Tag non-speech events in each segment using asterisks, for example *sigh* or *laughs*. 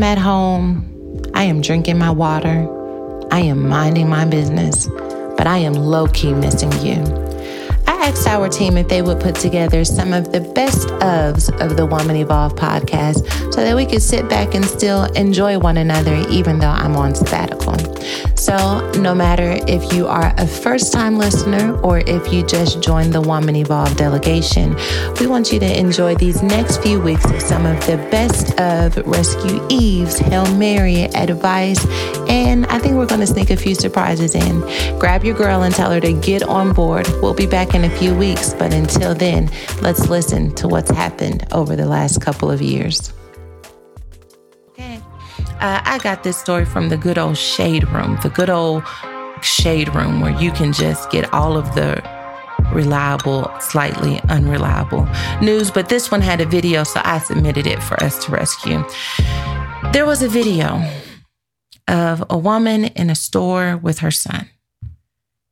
I am at home. I am drinking my water. I am minding my business, but I am low key missing you. Asked our team if they would put together some of the best ofs of the Woman Evolve podcast so that we could sit back and still enjoy one another, even though I'm on sabbatical. So, no matter if you are a first time listener or if you just joined the Woman Evolve delegation, we want you to enjoy these next few weeks of some of the best of Rescue Eve's Hail Mary advice. And I think we're going to sneak a few surprises in. Grab your girl and tell her to get on board. We'll be back in a few weeks, but until then, let's listen to what's happened over the last couple of years. Okay. Uh, I got this story from the good old Shade Room, the good old Shade Room, where you can just get all of the reliable, slightly unreliable news. But this one had a video, so I submitted it for us to rescue. There was a video of a woman in a store with her son.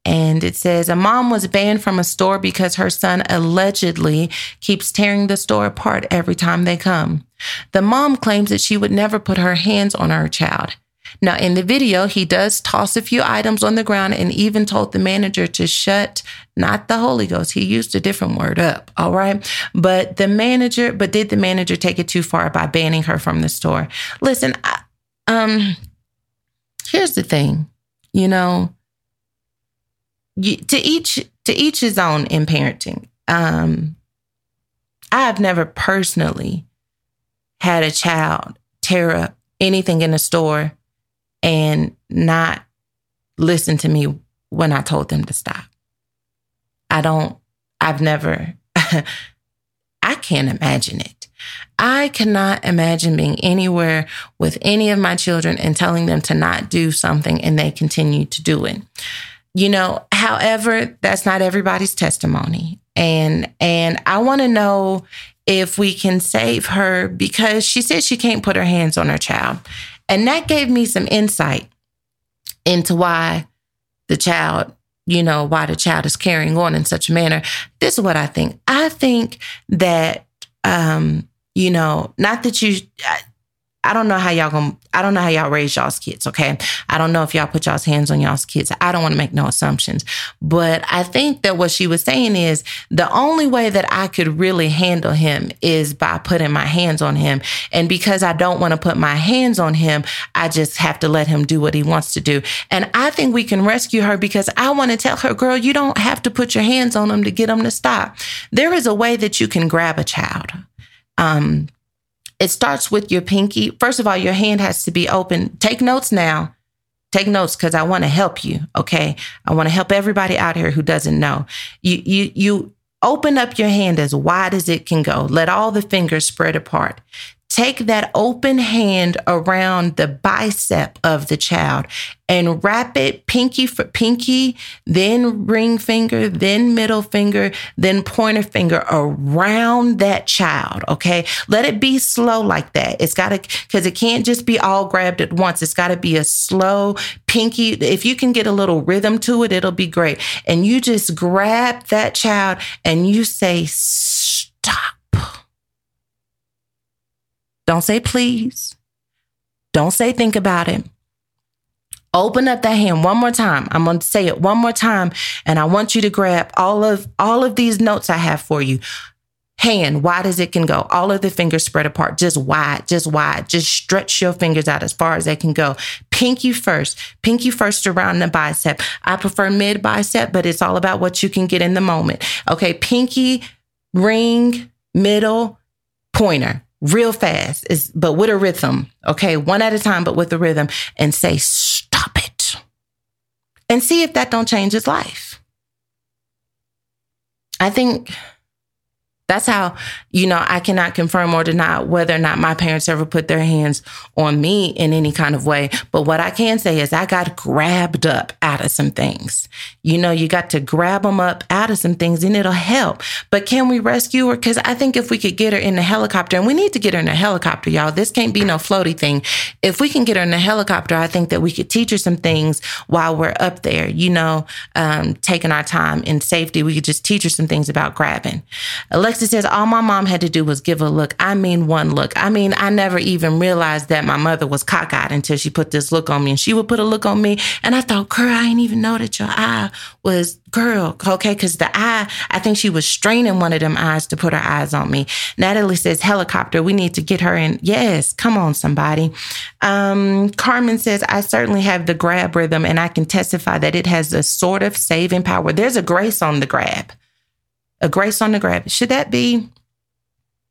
And it says a mom was banned from a store because her son allegedly keeps tearing the store apart every time they come. The mom claims that she would never put her hands on her child. Now, in the video, he does toss a few items on the ground and even told the manager to shut, not the Holy Ghost. He used a different word up. All right. But the manager, but did the manager take it too far by banning her from the store? Listen, I, um, here's the thing, you know, you, to each to each his own in parenting. Um, I have never personally had a child tear up anything in the store and not listen to me when I told them to stop. I don't, I've never, *laughs* I can't imagine it. I cannot imagine being anywhere with any of my children and telling them to not do something and they continue to do it. You know, however, that's not everybody's testimony. And and I want to know if we can save her because she said she can't put her hands on her child. And that gave me some insight into why the child, you know, why the child is carrying on in such a manner. This is what I think. I think that um, you know, not that you I don't know how y'all gonna, I don't know how y'all raise y'all's kids, okay? I don't know if y'all put y'all's hands on y'all's kids. I don't wanna make no assumptions. But I think that what she was saying is the only way that I could really handle him is by putting my hands on him. And because I don't wanna put my hands on him, I just have to let him do what he wants to do. And I think we can rescue her because I wanna tell her, girl, you don't have to put your hands on him to get him to stop. There is a way that you can grab a child. Um, it starts with your pinky. First of all, your hand has to be open. Take notes now. Take notes because I want to help you. Okay. I want to help everybody out here who doesn't know. You you you open up your hand as wide as it can go. Let all the fingers spread apart. Take that open hand around the bicep of the child and wrap it pinky for pinky, then ring finger, then middle finger, then pointer finger around that child. Okay. Let it be slow like that. It's got to, because it can't just be all grabbed at once. It's got to be a slow pinky. If you can get a little rhythm to it, it'll be great. And you just grab that child and you say, stop don't say please. Don't say think about it. Open up that hand one more time. I'm going to say it one more time and I want you to grab all of all of these notes I have for you. Hand wide as it can go. All of the fingers spread apart, just wide, just wide. Just stretch your fingers out as far as they can go. Pinky first. Pinky first around the bicep. I prefer mid bicep, but it's all about what you can get in the moment. Okay, pinky, ring, middle, pointer real fast is but with a rhythm okay? One at a time but with a rhythm and say stop it. And see if that don't change his life. I think That's how, you know, I cannot confirm or deny whether or not my parents ever put their hands on me in any kind of way. But what I can say is I got grabbed up out of some things. You know, you got to grab them up out of some things and it'll help. But can we rescue her? Because I think if we could get her in the helicopter, and we need to get her in a helicopter, y'all, this can't be no floaty thing. If we can get her in a helicopter, I think that we could teach her some things while we're up there, you know, um, taking our time in safety. We could just teach her some things about grabbing. Alexa Alexis says, All my mom had to do was give a look. I mean, one look. I mean, I never even realized that my mother was cockeyed until she put this look on me. And she would put a look on me. And I thought, girl, I didn't even know that your eye was, girl, okay? Because the eye, I think she was straining one of them eyes to put her eyes on me. Natalie says, Helicopter, we need to get her in. Yes, come on, somebody. Um, Carmen says, I certainly have the grab rhythm and I can testify that it has a sort of saving power. There's a grace on the grab a grace on the grab. Should that be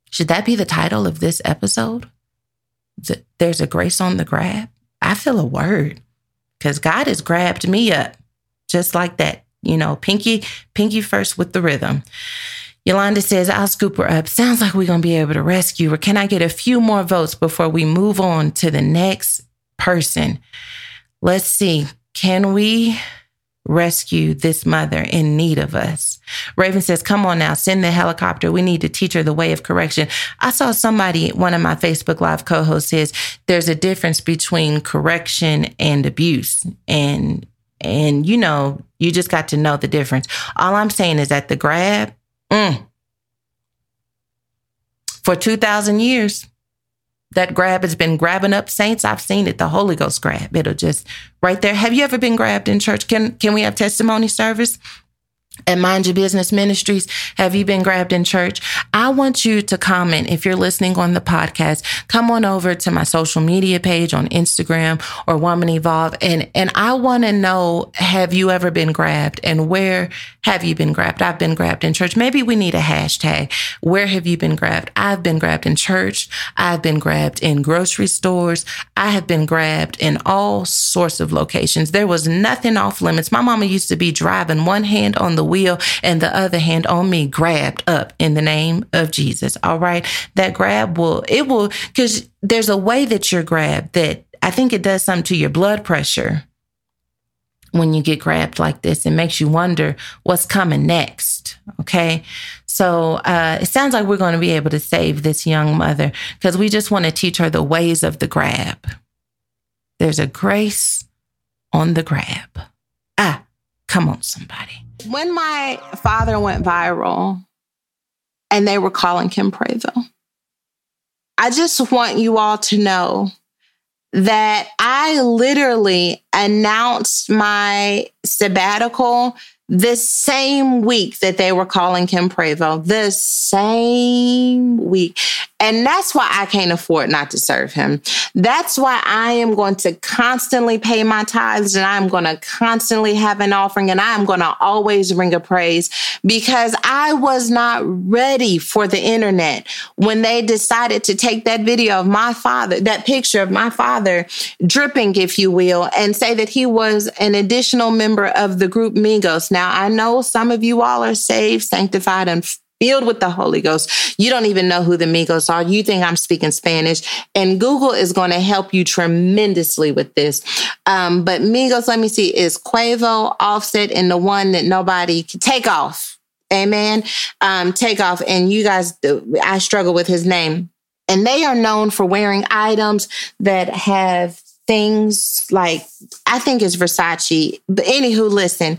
should that be the title of this episode? There's a grace on the grab. I feel a word because God has grabbed me up just like that. You know, pinky, pinky first with the rhythm. Yolanda says, I'll scoop her up. Sounds like we're going to be able to rescue her. Can I get a few more votes before we move on to the next person? Let's see. Can we rescue this mother in need of us. Raven says, Come on now, send the helicopter. We need to teach her the way of correction. I saw somebody, one of my Facebook Live co hosts says, There's a difference between correction and abuse. And and you know, you just got to know the difference. All I'm saying is that the grab, mm, for 2,000 years, that grab has been grabbing up saints. I've seen it, the Holy Ghost grab. It'll just right there. Have you ever been grabbed in church? Can can we have testimony service? At Mind Your Business Ministries. Have you been grabbed in church? I want you to comment if you're listening on the podcast. Come on over to my social media page on Instagram or Woman Evolve. And, and I want to know, have you ever been grabbed and where have you been grabbed? I've been grabbed in church. Maybe we need a hashtag. Where have you been grabbed? I've been grabbed in church. I've been grabbed in grocery stores. I have been grabbed in all sorts of locations. There was nothing off limits. My mama used to be driving one hand on the wheel and the other hand on me grabbed up in the name of Jesus. All right. That grab will, it will, because there's a way that you're grabbed that I think it does something to your blood pressure when you get grabbed like this. It makes you wonder what's coming next. Okay. So uh, it sounds like we're going to be able to save this young mother because we just want to teach her the ways of the grab. There's a grace on the grab. Ah, come on, somebody. When my father went viral and they were calling Kim Prevo, I just want you all to know that I literally announced my sabbatical the same week that they were calling Kim Prevo, the same week. And that's why I can't afford not to serve him. That's why I am going to constantly pay my tithes and I'm going to constantly have an offering and I'm going to always ring a praise because I was not ready for the internet when they decided to take that video of my father, that picture of my father dripping, if you will, and say that he was an additional member of the group Migos. Now, I know some of you all are saved, sanctified, and filled with the Holy Ghost. You don't even know who the Migos are. You think I'm speaking Spanish. And Google is going to help you tremendously with this. Um, but Migos, let me see, is Quavo, Offset, and the one that nobody can take off. Amen. Um, take off. And you guys, I struggle with his name. And they are known for wearing items that have things like I think it's Versace. But anywho, listen,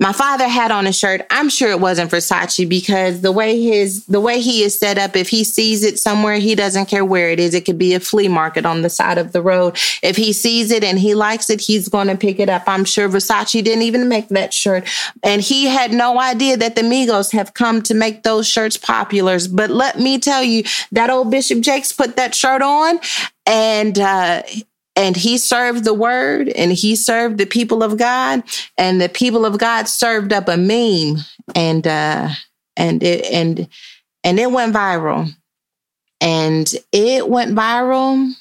my father had on a shirt. I'm sure it wasn't Versace because the way his the way he is set up, if he sees it somewhere, he doesn't care where it is. It could be a flea market on the side of the road. If he sees it and he likes it, he's going to pick it up. I'm sure Versace didn't even make that shirt, and he had no idea that the Migos have come to make those shirts popular. But let me tell you, that old Bishop Jakes put that shirt on, and uh, and he served the word and he served the people of God and the people of God served up a meme and uh and it and and it went viral and it went viral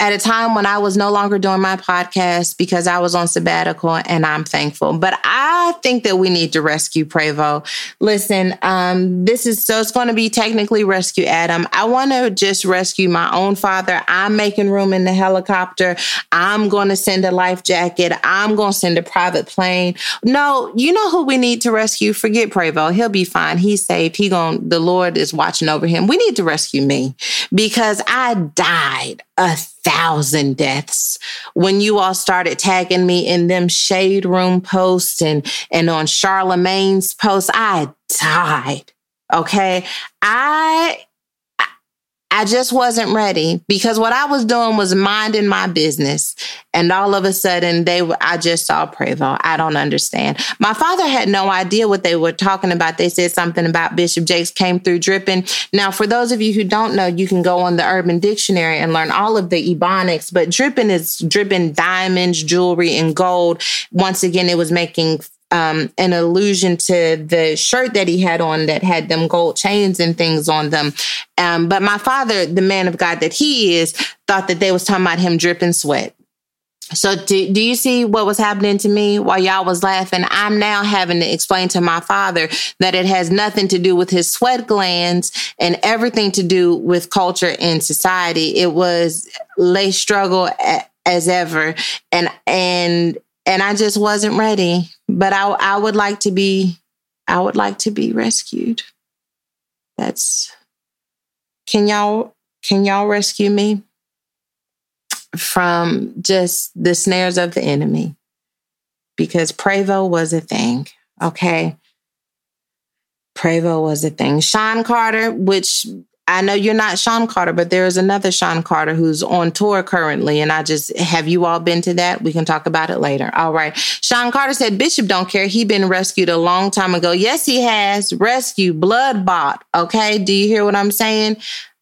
at a time when I was no longer doing my podcast because I was on sabbatical and I'm thankful. But I I think that we need to rescue Prevo. Listen, um, this is so it's going to be technically rescue Adam. I want to just rescue my own father. I'm making room in the helicopter. I'm going to send a life jacket. I'm going to send a private plane. No, you know who we need to rescue? Forget Prevo. He'll be fine. He's safe. He going the Lord is watching over him. We need to rescue me because I died a thousand deaths when you all started tagging me in them shade room posts and and on Charlemagne's post, I died. Okay. I I just wasn't ready because what I was doing was minding my business. And all of a sudden they I just saw Prevo. I don't understand. My father had no idea what they were talking about. They said something about Bishop Jakes came through dripping. Now, for those of you who don't know, you can go on the Urban Dictionary and learn all of the ebonics, but dripping is dripping diamonds, jewelry, and gold. Once again, it was making um, an allusion to the shirt that he had on that had them gold chains and things on them. Um, but my father, the man of God that he is, thought that they was talking about him dripping sweat. So do, do you see what was happening to me while y'all was laughing? I'm now having to explain to my father that it has nothing to do with his sweat glands and everything to do with culture and society. It was lay struggle as ever. And, and, and I just wasn't ready but I, I would like to be, I would like to be rescued. That's, can y'all, can y'all rescue me from just the snares of the enemy? Because Prevo was a thing. Okay. Prevo was a thing. Sean Carter, which I know you're not Sean Carter, but there is another Sean Carter who's on tour currently. And I just have you all been to that? We can talk about it later. All right. Sean Carter said Bishop don't care. He been rescued a long time ago. Yes, he has. Rescue, blood bought. Okay. Do you hear what I'm saying?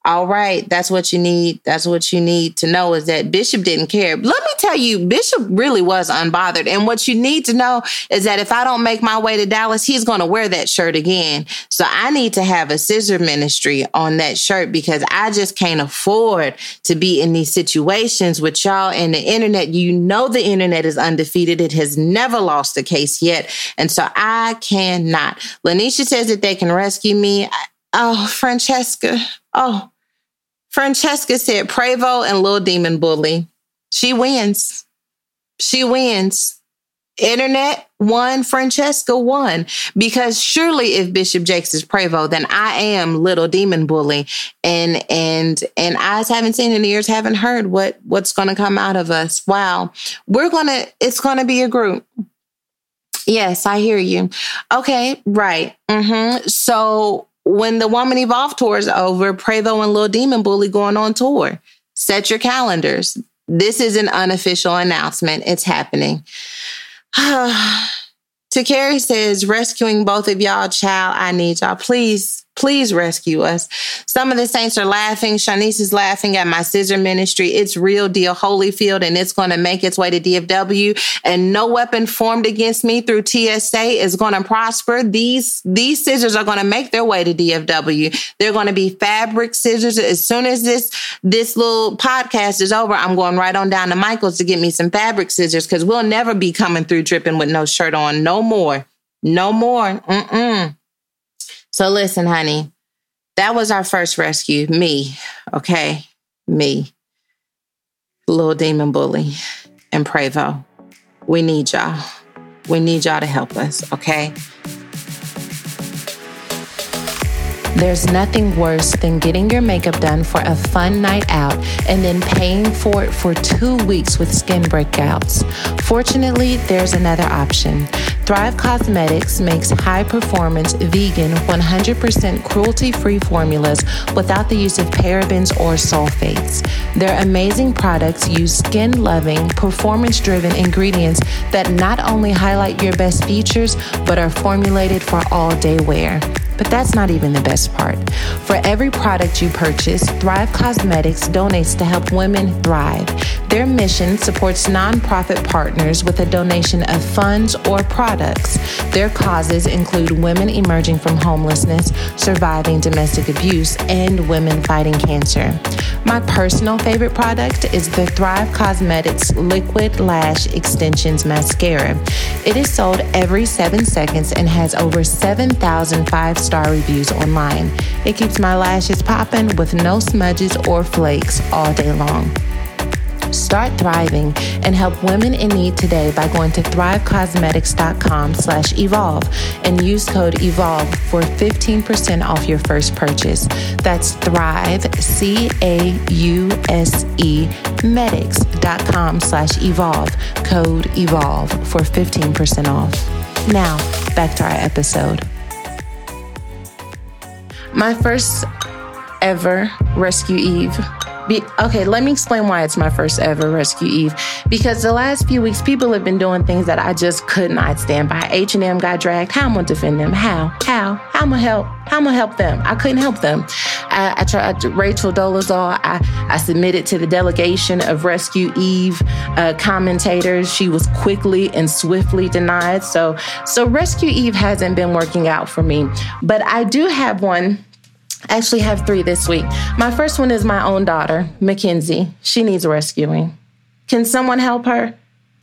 All right, that's what you need. That's what you need to know is that Bishop didn't care. Let me tell you, Bishop really was unbothered. And what you need to know is that if I don't make my way to Dallas, he's going to wear that shirt again. So I need to have a scissor ministry on that shirt because I just can't afford to be in these situations with y'all and the internet. You know, the internet is undefeated. It has never lost a case yet. And so I cannot. Lanisha says that they can rescue me. Oh, Francesca. Oh, Francesca said Prevo and Little Demon Bully. She wins. She wins. Internet won, Francesca won. Because surely if Bishop Jakes is Prevo, then I am little demon bully. And and and eyes haven't seen and ears haven't heard what what's gonna come out of us. Wow. We're gonna it's gonna be a group. Yes, I hear you. Okay, right. Mm-hmm. So when the Woman Evolve tour is over, Prevo and Lil Demon Bully going on tour. Set your calendars. This is an unofficial announcement. It's happening. *sighs* Takari says, rescuing both of y'all, child. I need y'all. Please Please rescue us. Some of the saints are laughing. Shanice is laughing at my scissor ministry. It's real deal Holyfield and it's going to make its way to DFW and no weapon formed against me through TSA is going to prosper. These, these scissors are going to make their way to DFW. They're going to be fabric scissors. As soon as this, this little podcast is over, I'm going right on down to Michael's to get me some fabric scissors because we'll never be coming through dripping with no shirt on. No more. No more. Mm-mm. So listen, honey, that was our first rescue. Me, okay? Me. Little demon bully and Prevo. We need y'all. We need y'all to help us, okay? There's nothing worse than getting your makeup done for a fun night out and then paying for it for two weeks with skin breakouts. Fortunately, there's another option. Thrive Causemetics makes high performance, vegan, 100% cruelty free formulas without the use of parabens or sulfates. Their amazing products use skin loving, performance driven ingredients that not only highlight your best features, but are formulated for all day wear. But that's not even the best part. For every product you purchase, Thrive Causemetics donates to help women thrive. Their mission supports nonprofit partners with a donation of funds or products. Their causes include women emerging from homelessness, surviving domestic abuse, and women fighting cancer. My personal favorite product is the Thrive Causemetics Liquid Lash Extensions Mascara. It is sold every seven seconds and has over 7,000 five star reviews online. It keeps my lashes popping with no smudges or flakes all day long. Start thriving and help women in need today by going to thrivecausemetics.com slash evolve and use code EVOLVE for 15% off your first purchase. That's Thrive, C-A-U-S-E, medics.com slash evolve, code EVOLVE for 15% off. Now, back to our episode. My first ever Rescue Eve be, okay, let me explain why it's my first ever Rescue Eve. Because the last few weeks, people have been doing things that I just could not stand by. H&M got dragged. How am I to defend them? How? How? How am I help? How am I help them? I couldn't help them. I, I tried. Rachel Dolezal. I, I submitted to the delegation of Rescue Eve uh, commentators. She was quickly and swiftly denied. So, so Rescue Eve hasn't been working out for me. But I do have one Actually have three this week. My first one is my own daughter, Mackenzie. She needs rescuing. Can someone help her?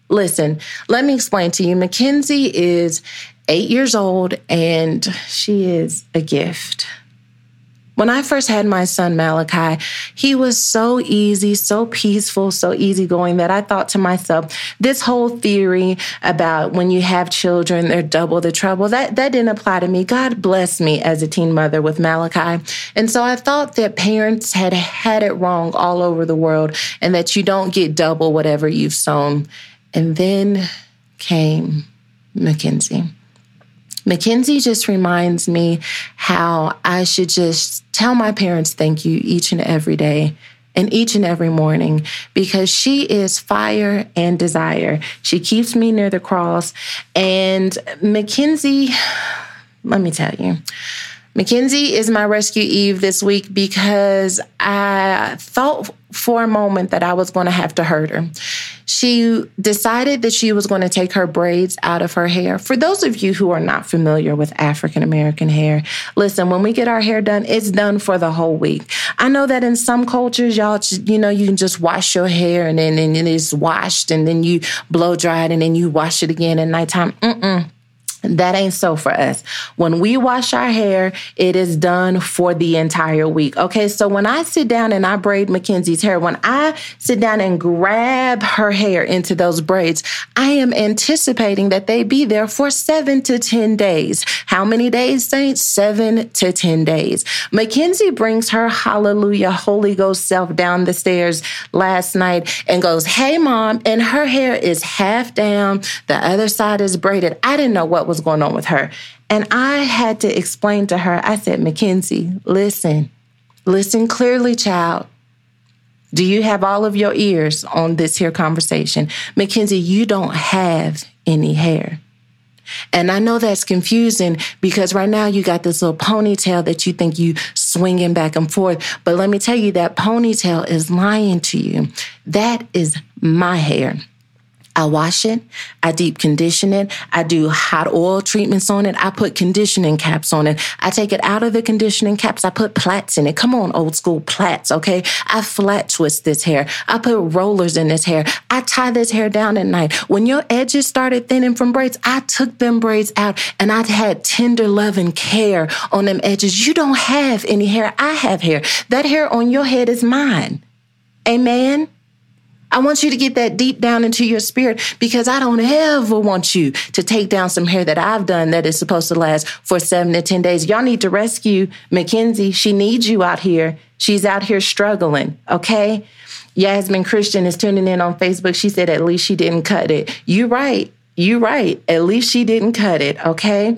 Listen, let me explain to you. Mackenzie is eight years old and she is a gift. When I first had my son Malachi, he was so easy, so peaceful, so easygoing that I thought to myself, this whole theory about when you have children, they're double the trouble, that, that didn't apply to me. God blessed me as a teen mother with Malachi. And so I thought that parents had had it wrong all over the world and that you don't get double whatever you've sown. And then came Mackenzie. Mackenzie just reminds me how I should just tell my parents thank you each and every day and each and every morning because she is fire and desire. She keeps me near the cross. And Mackenzie, let me tell you, Mackenzie is my rescue Eve this week because I thought for a moment that I was going to have to hurt her. She decided that she was going to take her braids out of her hair. For those of you who are not familiar with African American hair, listen, when we get our hair done, it's done for the whole week. I know that in some cultures, y'all, you know, you can just wash your hair and then and it's washed and then you blow dry it and then you wash it again at nighttime. Mm-mm. That ain't so for us. When we wash our hair, it is done for the entire week. Okay, so when I sit down and I braid Mackenzie's hair, when I sit down and grab her hair into those braids, I am anticipating that they be there for seven to 10 days. How many days, Saints? Seven to 10 days. Mackenzie brings her hallelujah Holy Ghost self down the stairs last night and goes, Hey, mom. And her hair is half down, the other side is braided. I didn't know what was was going on with her. And I had to explain to her, I said, Mackenzie, listen, listen clearly, child. Do you have all of your ears on this here conversation? Mackenzie, you don't have any hair. And I know that's confusing because right now you got this little ponytail that you think you swinging back and forth. But let me tell you that ponytail is lying to you. That is my hair. I wash it, I deep condition it, I do hot oil treatments on it, I put conditioning caps on it, I take it out of the conditioning caps, I put plaits in it. Come on, old school plaits, okay? I flat twist this hair, I put rollers in this hair, I tie this hair down at night. When your edges started thinning from braids, I took them braids out and I had tender love and care on them edges. You don't have any hair, I have hair. That hair on your head is mine. Amen. I want you to get that deep down into your spirit because I don't ever want you to take down some hair that I've done that is supposed to last for seven to 10 days. Y'all need to rescue Mackenzie. She needs you out here. She's out here struggling, okay? Yasmin Christian is tuning in on Facebook. She said, at least she didn't cut it. You right. You right. At least she didn't cut it, okay?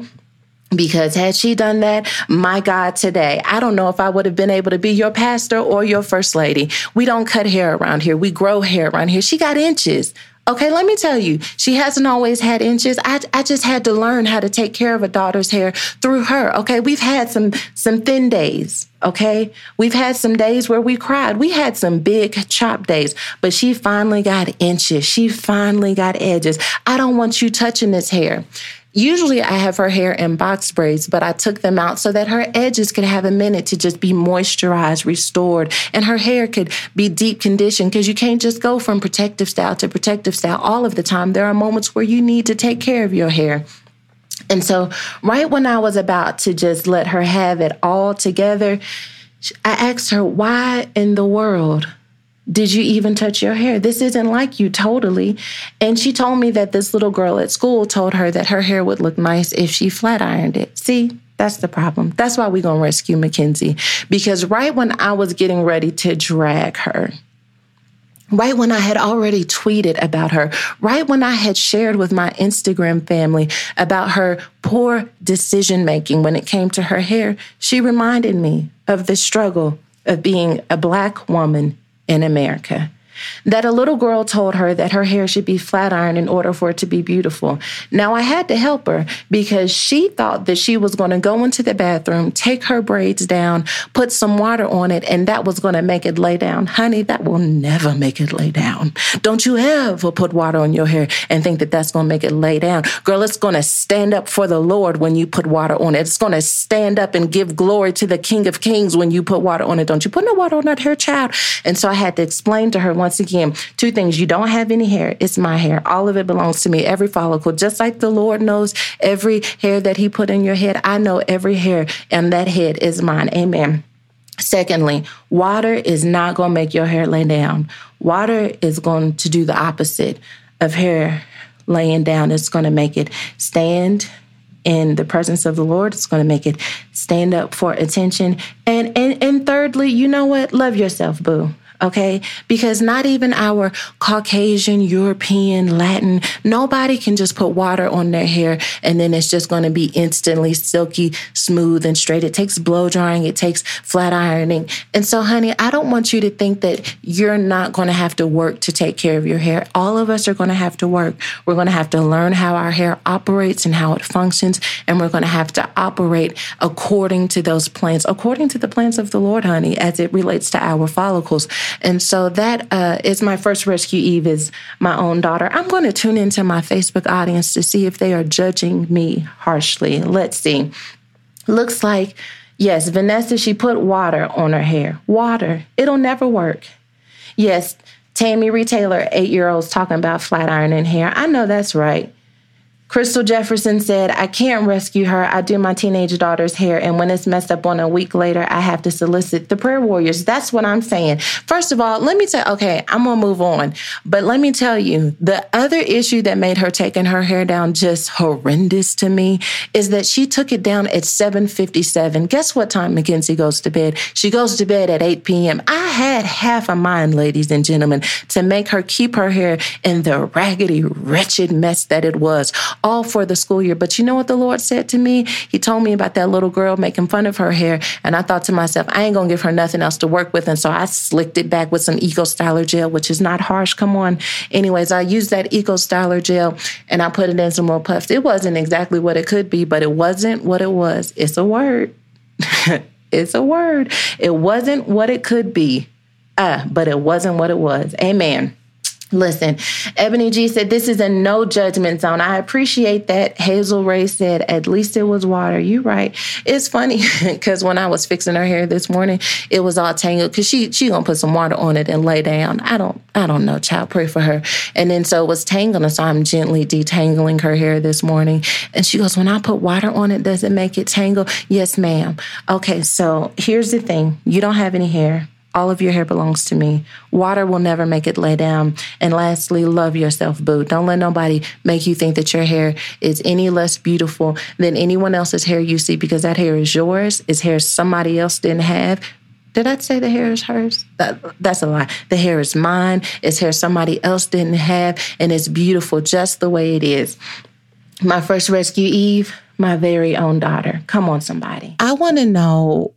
Because had she done that, my God, today, I don't know if I would have been able to be your pastor or your first lady. We don't cut hair around here. We grow hair around here. She got inches. Okay, let me tell you, she hasn't always had inches. I, I just had to learn how to take care of a daughter's hair through her. Okay, we've had some some thin days. Okay, we've had some days where we cried. We had some big chop days, but she finally got inches. She finally got edges. I don't want you touching this hair. Usually I have her hair in box braids, but I took them out so that her edges could have a minute to just be moisturized, restored, and her hair could be deep conditioned because you can't just go from protective style to protective style all of the time. There are moments where you need to take care of your hair. And so, right when I was about to just let her have it all together, I asked her, Why in the world did you even touch your hair? This isn't like you totally. And she told me that this little girl at school told her that her hair would look nice if she flat ironed it. See, that's the problem. That's why we're going to rescue Mackenzie. Because right when I was getting ready to drag her, right when I had already tweeted about her, right when I had shared with my Instagram family about her poor decision making when it came to her hair, she reminded me of the struggle of being a Black woman in America that a little girl told her that her hair should be flat ironed in order for it to be beautiful. Now, I had to help her because she thought that she was going to go into the bathroom, take her braids down, put some water on it, and that was going to make it lay down. Honey, that will never make it lay down. Don't you ever put water on your hair and think that that's going to make it lay down. Girl, it's going to stand up for the Lord when you put water on it. It's going to stand up and give glory to the King of Kings when you put water on it. Don't you put no water on that hair, child? And so I had to explain to her once again, two things. You don't have any hair. It's my hair. All of it belongs to me. Every follicle, just like the Lord knows every hair that He put in your head. I know every hair and that head is mine. Amen. Secondly, water is not going to make your hair lay down. Water is going to do the opposite of hair laying down. It's going to make it stand in the presence of the Lord. It's going to make it stand up for attention. And and and thirdly, you know what? Love yourself, boo okay? Because not even our Caucasian, European, Latin, nobody can just put water on their hair and then it's just going to be instantly silky, smooth, and straight. It takes blow drying, it takes flat ironing. And so, honey, I don't want you to think that you're not going to have to work to take care of your hair. All of us are going to have to work. We're going to have to learn how our hair operates and how it functions, and we're going to have to operate according to those plans, according to the plans of the Lord, honey, as it relates to our follicles. And so that uh, is my first rescue Eve is my own daughter. I'm going to tune into my Facebook audience to see if they are judging me harshly. Let's see. Looks like, yes, Vanessa, she put water on her hair. Water. It'll never work. Yes, Tammy Retailer, eight year olds talking about flat ironing hair. I know that's right. Crystal Jefferson said, I can't rescue her. I do my teenage daughter's hair, and when it's messed up on a week later, I have to solicit the prayer warriors. That's what I'm saying. First of all, let me tell okay, I'm gonna move on. But let me tell you, the other issue that made her taking her hair down just horrendous to me is that she took it down at 7:57. Guess what time Mackenzie goes to bed? She goes to bed at 8 p.m. I had half a mind, ladies and gentlemen, to make her keep her hair in the raggedy, wretched mess that it was all for the school year. But you know what the Lord said to me? He told me about that little girl making fun of her hair. And I thought to myself, I ain't going to give her nothing else to work with. And so I slicked it back with some Eco Styler gel, which is not harsh. Come on. Anyways, I used that Eco Styler gel and I put it in some more puffs. It wasn't exactly what it could be, but it wasn't what it was. It's a word. *laughs* it's a word. It wasn't what it could be, uh, but it wasn't what it was. Amen. Listen, Ebony G said, This is a no judgment zone. I appreciate that. Hazel Ray said, At least it was water. You right. It's funny *laughs* because when I was fixing her hair this morning, it was all tangled because she she gonna put some water on it and lay down. I don't I don't know, child. Pray for her. And then so it was tangling. So I'm gently detangling her hair this morning. And she goes, When I put water on it, does it make it tangle? Yes, ma'am. Okay, so here's the thing. You don't have any hair. All of your hair belongs to me. Water will never make it lay down. And lastly, love yourself, boo. Don't let nobody make you think that your hair is any less beautiful than anyone else's hair you see because that hair is yours. It's hair somebody else didn't have. Did I say the hair is hers? That, that's a lie. The hair is mine. It's hair somebody else didn't have. And it's beautiful just the way it is. My first rescue, Eve, my very own daughter. Come on, somebody. I want to know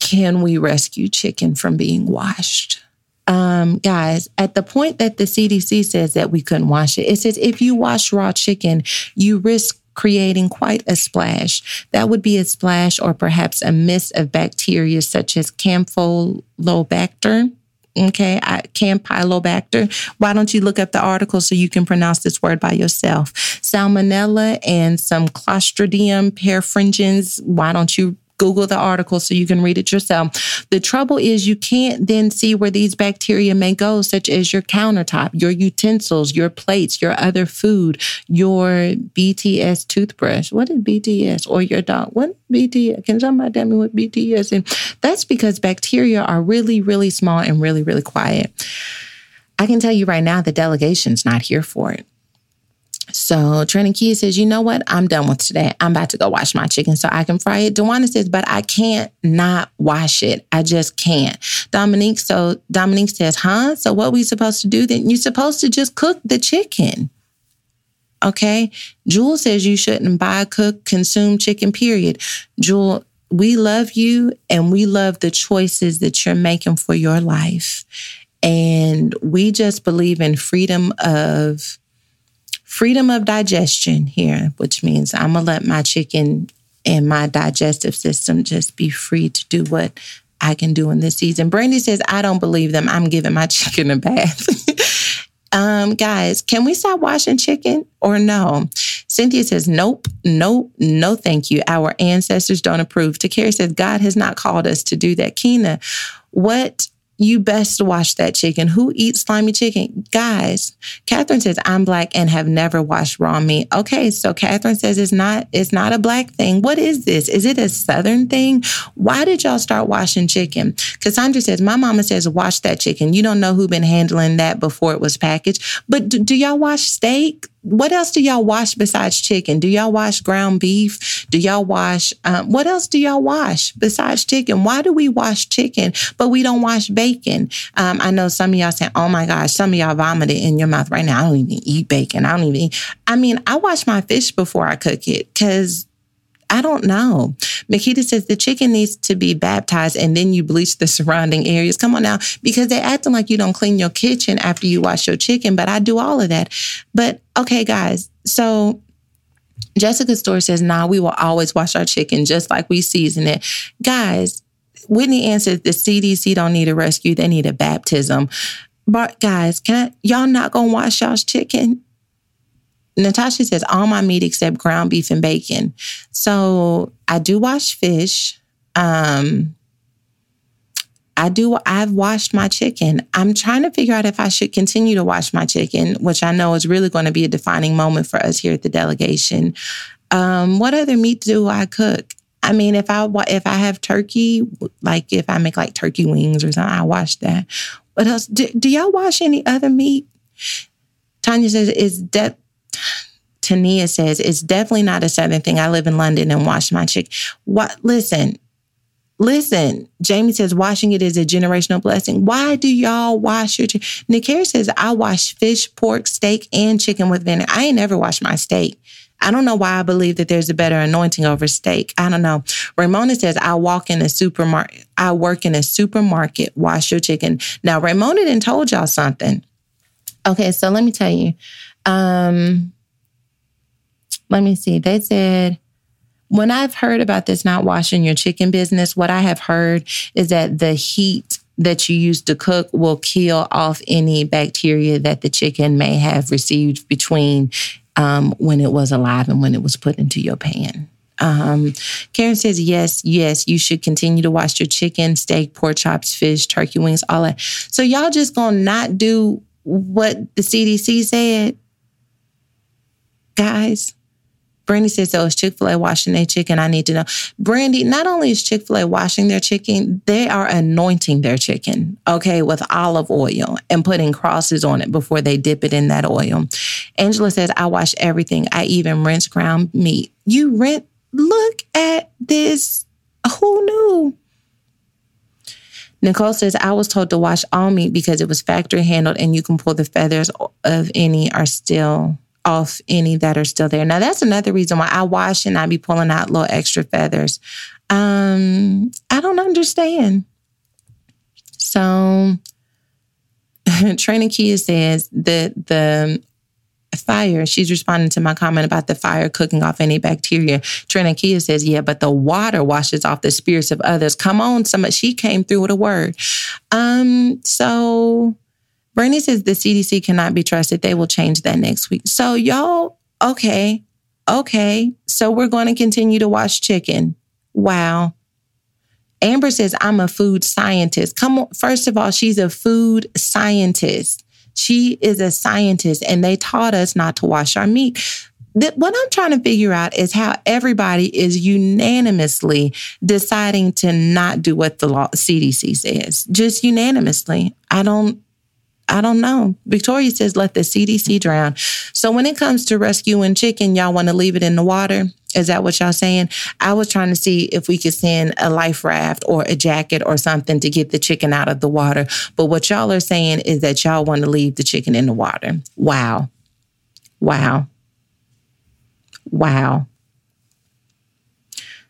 can we rescue chicken from being washed? Um, guys, at the point that the CDC says that we couldn't wash it, it says if you wash raw chicken, you risk creating quite a splash. That would be a splash or perhaps a mist of bacteria such as Campylobacter Okay, I, Campylobacter. Why don't you look up the article so you can pronounce this word by yourself? Salmonella and some Clostridium perfringens. Why don't you Google the article so you can read it yourself. The trouble is you can't then see where these bacteria may go, such as your countertop, your utensils, your plates, your other food, your BTS toothbrush. What is BTS? Or your dog? What BTS? Can somebody tell me what BTS is? That's because bacteria are really, really small and really, really quiet. I can tell you right now, the delegation's not here for it. So Training Key says, you know what? I'm done with today. I'm about to go wash my chicken so I can fry it. Dewana says, but I can't not wash it. I just can't. Dominique, so Dominique says, huh? So what we supposed to do then? You're supposed to just cook the chicken. Okay. Jewel says you shouldn't buy, cook, consume chicken, period. Jewel, we love you and we love the choices that you're making for your life. And we just believe in freedom of freedom of digestion here, which means I'm going to let my chicken and my digestive system just be free to do what I can do in this season. Brandy says, I don't believe them. I'm giving my *laughs* chicken a bath. *laughs* um, guys, can we stop washing chicken or no? Cynthia says, nope, nope, no, thank you. Our ancestors don't approve. Takari says, God has not called us to do that. Kina, what you best wash that chicken. Who eats slimy chicken? Guys, Catherine says, I'm black and have never washed raw meat. Okay, so Catherine says it's not it's not a black thing. What is this? Is it a southern thing? Why did y'all start washing chicken? Cassandra says, My mama says, wash that chicken. You don't know who been handling that before it was packaged. But do, do y'all wash steak? What else do y'all wash besides chicken? Do y'all wash ground beef? Do y'all wash, um, what else do y'all wash besides chicken? Why do we wash chicken, but we don't wash bacon? Um, I know some of y'all saying, oh my gosh, some of y'all vomited in your mouth right now. I don't even eat bacon. I don't even eat. I mean, I wash my fish before I cook it because I don't know. Makita says the chicken needs to be baptized and then you bleach the surrounding areas. Come on now, because they're acting like you don't clean your kitchen after you wash your chicken, but I do all of that. But okay, guys, so Jessica Store says, nah, we will always wash our chicken just like we season it. Guys, Whitney answers the CDC don't need a rescue, they need a baptism. But guys, can I, y'all not gonna wash y'all's chicken? Natasha says all my meat except ground beef and bacon. So I do wash fish. Um, I do, I've washed my chicken. I'm trying to figure out if I should continue to wash my chicken, which I know is really going to be a defining moment for us here at the delegation. Um, what other meat do I cook? I mean, if I if I have turkey, like if I make like turkey wings or something, I wash that. What else? Do, do y'all wash any other meat? Tanya says, "Is that Tania says, it's definitely not a Southern thing. I live in London and wash my chick. What? Listen, listen. Jamie says, washing it is a generational blessing. Why do y'all wash your chicken? Nick says, I wash fish, pork, steak, and chicken with vinegar. I ain't never washed my steak. I don't know why I believe that there's a better anointing over steak. I don't know. Ramona says, I walk in a supermarket. I work in a supermarket. Wash your chicken. Now, Ramona didn't told y'all something. Okay, so let me tell you. Um, let me see. They said, when I've heard about this not washing your chicken business, what I have heard is that the heat that you use to cook will kill off any bacteria that the chicken may have received between um, when it was alive and when it was put into your pan. Um, Karen says, yes, yes, you should continue to wash your chicken, steak, pork chops, fish, turkey wings, all that. So y'all just gonna not do what the CDC said? Guys, Brandy says, so is Chick fil A washing their chicken? I need to know. Brandy, not only is Chick fil A washing their chicken, they are anointing their chicken, okay, with olive oil and putting crosses on it before they dip it in that oil. Angela says, I wash everything. I even rinse ground meat. You rent, look at this. Who knew? Nicole says, I was told to wash all meat because it was factory handled and you can pull the feathers of any are still off any that are still there. Now that's another reason why I wash and I be pulling out little extra feathers. Um, I don't understand. So *laughs* Training Kia says that the fire. She's responding to my comment about the fire cooking off any bacteria. Trina Kia says, yeah, but the water washes off the spirits of others. Come on, some she came through with a word. Um, so Bernie says the CDC cannot be trusted. They will change that next week. So y'all, okay, okay. So we're going to continue to watch chicken. Wow. Amber says, I'm a food scientist. Come on. First of all, she's a food scientist. She is a scientist, and they taught us not to wash our meat. What I'm trying to figure out is how everybody is unanimously deciding to not do what the law, CDC says. Just unanimously. I don't I don't know. Victoria says, let the CDC drown. So when it comes to rescuing chicken, y'all want to leave it in the water? Is that what y'all saying? I was trying to see if we could send a life raft or a jacket or something to get the chicken out of the water. But what y'all are saying is that y'all want to leave the chicken in the water. Wow. Wow. Wow.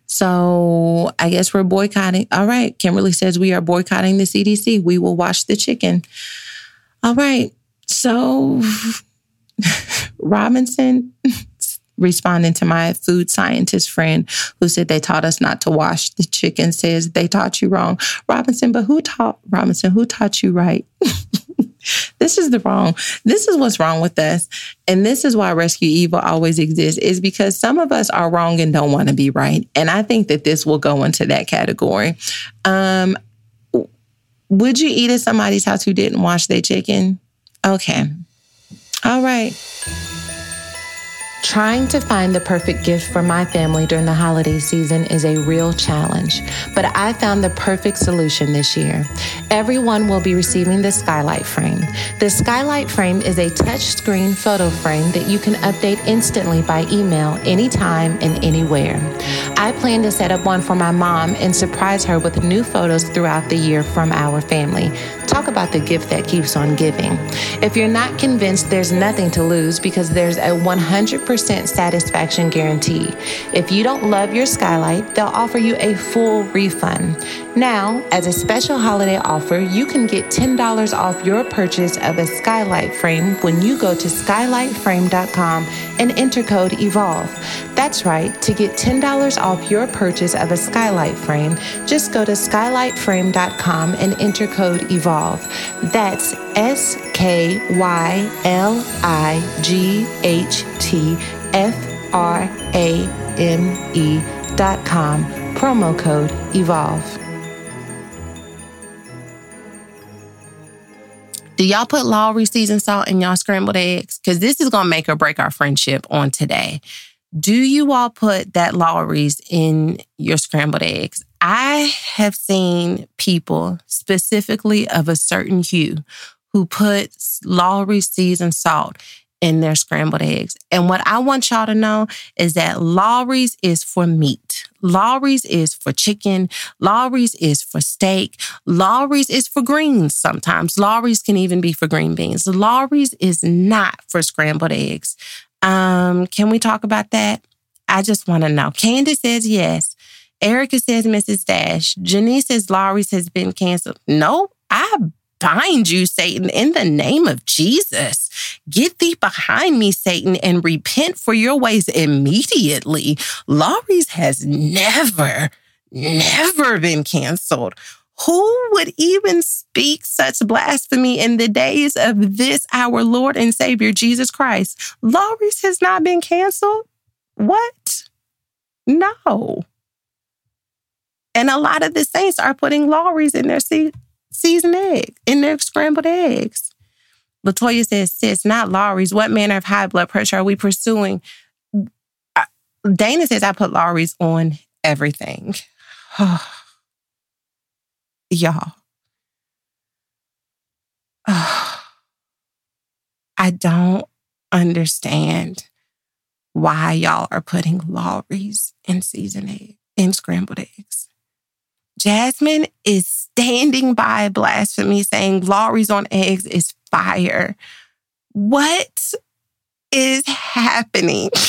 So I guess we're boycotting. All right. Kimberly says we are boycotting the CDC. We will wash the chicken. All right. So *laughs* Robinson *laughs* responding to my food scientist friend who said they taught us not to wash the chicken says they taught you wrong. Robinson, but who taught Robinson? Who taught you right? *laughs* this is the wrong. This is what's wrong with us. And this is why Rescue Eve always exists, is because some of us are wrong and don't want to be right. And I think that this will go into that category. Um, would you eat at somebody's house who didn't wash their chicken? Okay. All right. Trying to find the perfect gift for my family during the holiday season is a real challenge, but I found the perfect solution this year. Everyone will be receiving the Skylight Frame. The Skylight Frame is a touchscreen photo frame that you can update instantly by email anytime and anywhere. I plan to set up one for my mom and surprise her with new photos throughout the year from our family. Talk about the gift that keeps on giving. If you're not convinced, there's nothing to lose because there's a 100% satisfaction guarantee. If you don't love your skylight, they'll offer you a full refund. Now, as a special holiday offer, you can get $10 off your purchase of a skylight frame when you go to skylightframe.com and enter code EVOLVE. That's right, to get $10 off your purchase of a skylight frame, just go to skylightframe.com and enter code EVOLVE. That's S K Y L I G H T F R A M E dot com, promo code EVOLVE. Do y'all put Lawry seasoned salt in y'all scrambled eggs? Because this is going to make or break our friendship on today. Do you all put that Lawry's in your scrambled eggs? I have seen people, specifically of a certain hue, who put Lawry seasoned salt in their scrambled eggs. And what I want y'all to know is that Lawry's is for meat. Lawry's is for chicken. Lawry's is for steak. Lawry's is for greens sometimes. Lawry's can even be for green beans. Lawry's is not for scrambled eggs. Um, can we talk about that? I just want to know. Candace says yes. Erica says Mrs. Dash. Janice says Lawry's has been canceled. No, I bind you, Satan, in the name of Jesus. Get thee behind me, Satan, and repent for your ways immediately. Lawry's has never, never been canceled. Who would even speak such blasphemy in the days of this, our Lord and Savior, Jesus Christ? Lawry's has not been canceled? What? No. And a lot of the saints are putting Lawry's in their seasoned egg in their scrambled eggs. Latoya says, sis, not Lawry's. What manner of high blood pressure are we pursuing? Uh, Dana says, I put Lawry's on everything. *sighs* Oh. Y'all. *sighs* I don't understand why y'all are putting Lawry's in seasoned egg, in scrambled eggs. Jasmine is standing by blasphemy saying Lawry's on eggs is fire. What is happening? *laughs*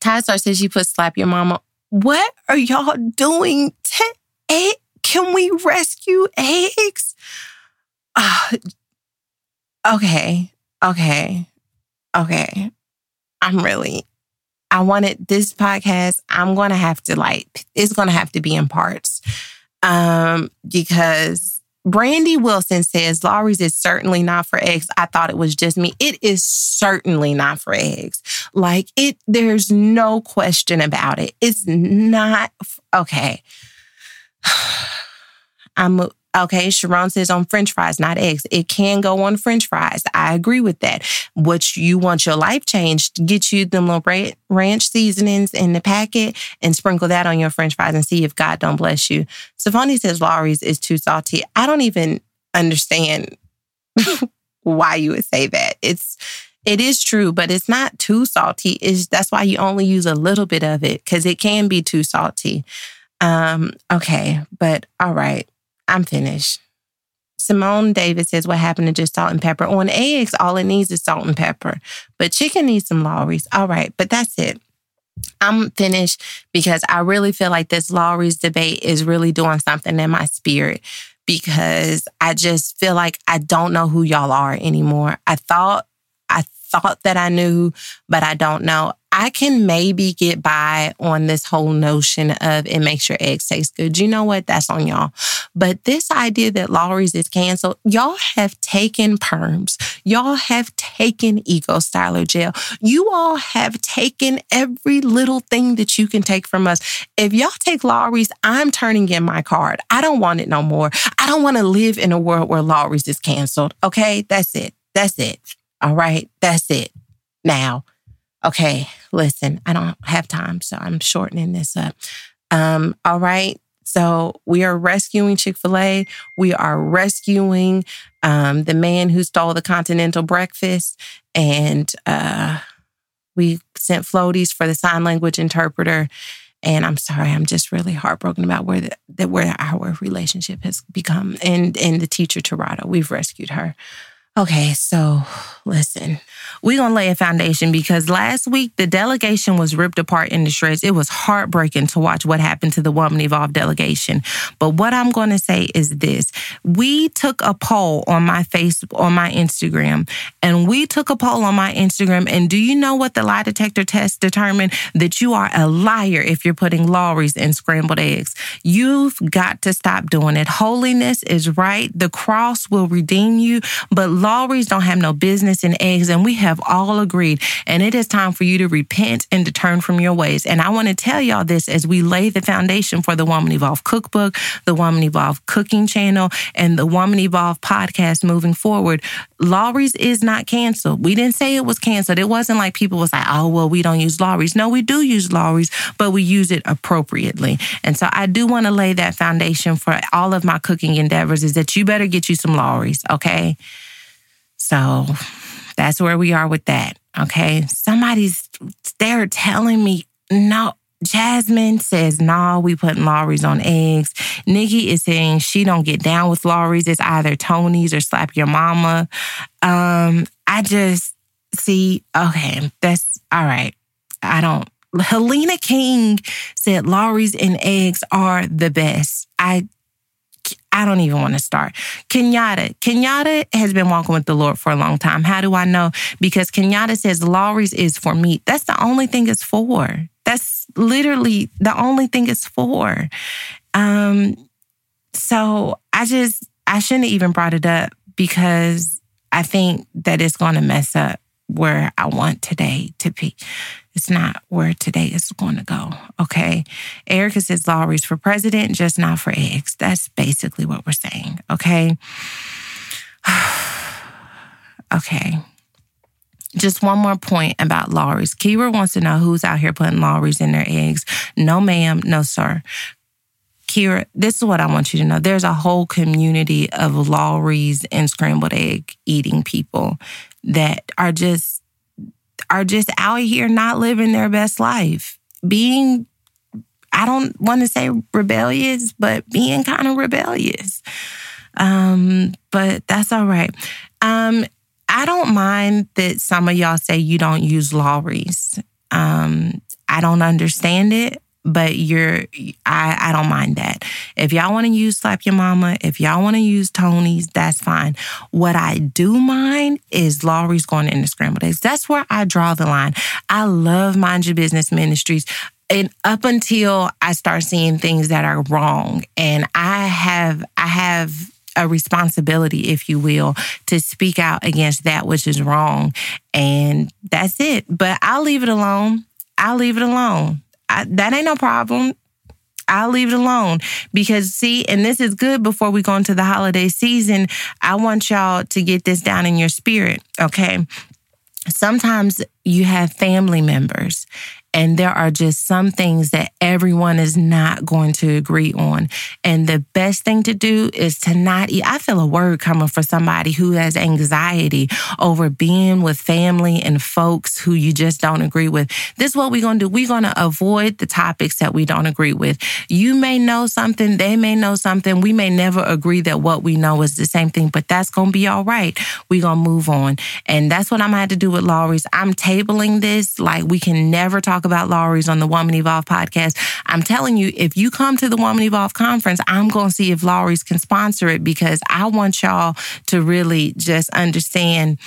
Ty Star says you put slap your mama. What are y'all doing to egg? Can we rescue eggs? Uh, Okay. Okay. Okay. I'm really, I wanted this podcast. I'm going to have to like, it's going to have to be in parts. Um, because Brandy Wilson says Lawry's is certainly not for eggs. I thought it was just me. It is certainly not for eggs. Like it, there's no question about it. It's not okay. *sighs* I'm Okay, Sharon says on French fries, not eggs. It can go on French fries. I agree with that. What you want your life changed, get you them little ranch seasonings in the packet and sprinkle that on your French fries and see if God don't bless you. Safoni says Lawry's is too salty. I don't even understand *laughs* why you would say that. It's it is true, but it's not too salty. Is that's why you only use a little bit of it because it can be too salty. Um, okay, but all right. I'm finished. Simone Davis says, What happened to just salt and pepper? On eggs, all it needs is salt and pepper. But chicken needs some Lawry's. All right, but that's it. I'm finished because I really feel like this Lawry's debate is really doing something in my spirit because I just feel like I don't know who y'all are anymore. I thought I thought that I knew, but I don't know. I can maybe get by on this whole notion of it makes your eggs taste good. You know what? That's on y'all. But this idea that Lawry's is canceled, y'all have taken perms. Y'all have taken Eco Styler Gel. You all have taken every little thing that you can take from us. If y'all take Lawry's, I'm turning in my card. I don't want it no more. I don't want to live in a world where Lawry's is canceled. Okay? That's it. That's it. All right? That's it. Now, okay, listen, I don't have time, so I'm shortening this up. Um, all right. So we are rescuing Chick fil A. We are rescuing um, the man who stole the continental breakfast. And uh, we sent floaties for the sign language interpreter. And I'm sorry, I'm just really heartbroken about where the, where our relationship has become. And and the teacher Torado, we've rescued her. Okay, so listen, we're going to lay a foundation because last week the delegation was ripped apart into shreds. It was heartbreaking to watch what happened to the Woman Evolved delegation. But what I'm going to say is this we took a poll on my Facebook, on my Instagram, and we took a poll on my Instagram. And do you know what the lie detector test determined? That you are a liar if you're putting Lawry's in scrambled eggs. You've got to stop doing it. Holiness is right. The cross will redeem you, but Lawry's don't have no business in eggs, and we have all agreed. And it is time for you to repent and to turn from your ways. And I want to tell y'all this as we lay the foundation for the Woman Evolve cookbook, the Woman Evolve cooking channel, and the Woman Evolve podcast moving forward. Lawry's is not canceled. We didn't say it was canceled. It wasn't like people was like, oh, well, we don't use Lawry's. No, we do use Lawry's, but we use it appropriately. And so I do want to lay that foundation for all of my cooking endeavors is that you better get you some Lawry's, okay? So that's where we are with that. Okay. Somebody's there telling me, no, Jasmine says, nah, we putting Lawry's on eggs. Nikki is saying she don't get down with Lawry's. It's either Tony's or slap your mama. Um, I just see, okay, that's all right. I don't Helena King said Lawry's and eggs are the best. I I don't even want to start. Kenyatta. Kenyatta has been walking with the Lord for a long time. How do I know? Because Kenyatta says Lawry's is for me. That's the only thing it's for. That's literally the only thing it's for. Um, so I just I shouldn't have even brought it up because I think that it's going to mess up where I want today to be. It's not where today is going to go. Okay. Erica says Lawry's for president, just not for eggs. That's basically what we're saying. Okay. *sighs* okay. Just one more point about Lawry's. Kira wants to know who's out here putting Lawry's in their eggs. No, ma'am. No, sir. Kira, this is what I want you to know. There's a whole community of Lawry's and scrambled egg eating people that are just are just out here not living their best life. Being, I don't want to say rebellious, but being kind of rebellious. Um, but that's all right. Um, I don't mind that some of y'all say you don't use Lawry's. Um, I don't understand it. But you're I, I don't mind that. If y'all want to use Slap Your Mama, if y'all want to use Tony's, that's fine. What I do mind is Lawry's going into scrambled eggs. That's where I draw the line. I love Mind Your Business Ministries. And up until I start seeing things that are wrong, and I have I have a responsibility, if you will, to speak out against that which is wrong. And that's it. But I'll leave it alone. I'll leave it alone. I, that ain't no problem. I'll leave it alone because see, and this is good before we go into the holiday season. I want y'all to get this down in your spirit, okay? Sometimes you have family members and there are just some things that everyone is not going to agree on. And the best thing to do is to not eat. I feel a word coming for somebody who has anxiety over being with family and folks who you just don't agree with. This is what we're going to do. We're going to avoid the topics that we don't agree with. You may know something, they may know something. We may never agree that what we know is the same thing, but that's going to be all right. We're going to move on. And that's what I'm going to have to do with Lawry's. I'm tabling this like we can never talk talk about Lawry's on the Woman Evolve podcast. I'm telling you, if you come to the Woman Evolve conference, I'm going to see if Lawry's can sponsor it because I want y'all to really just understand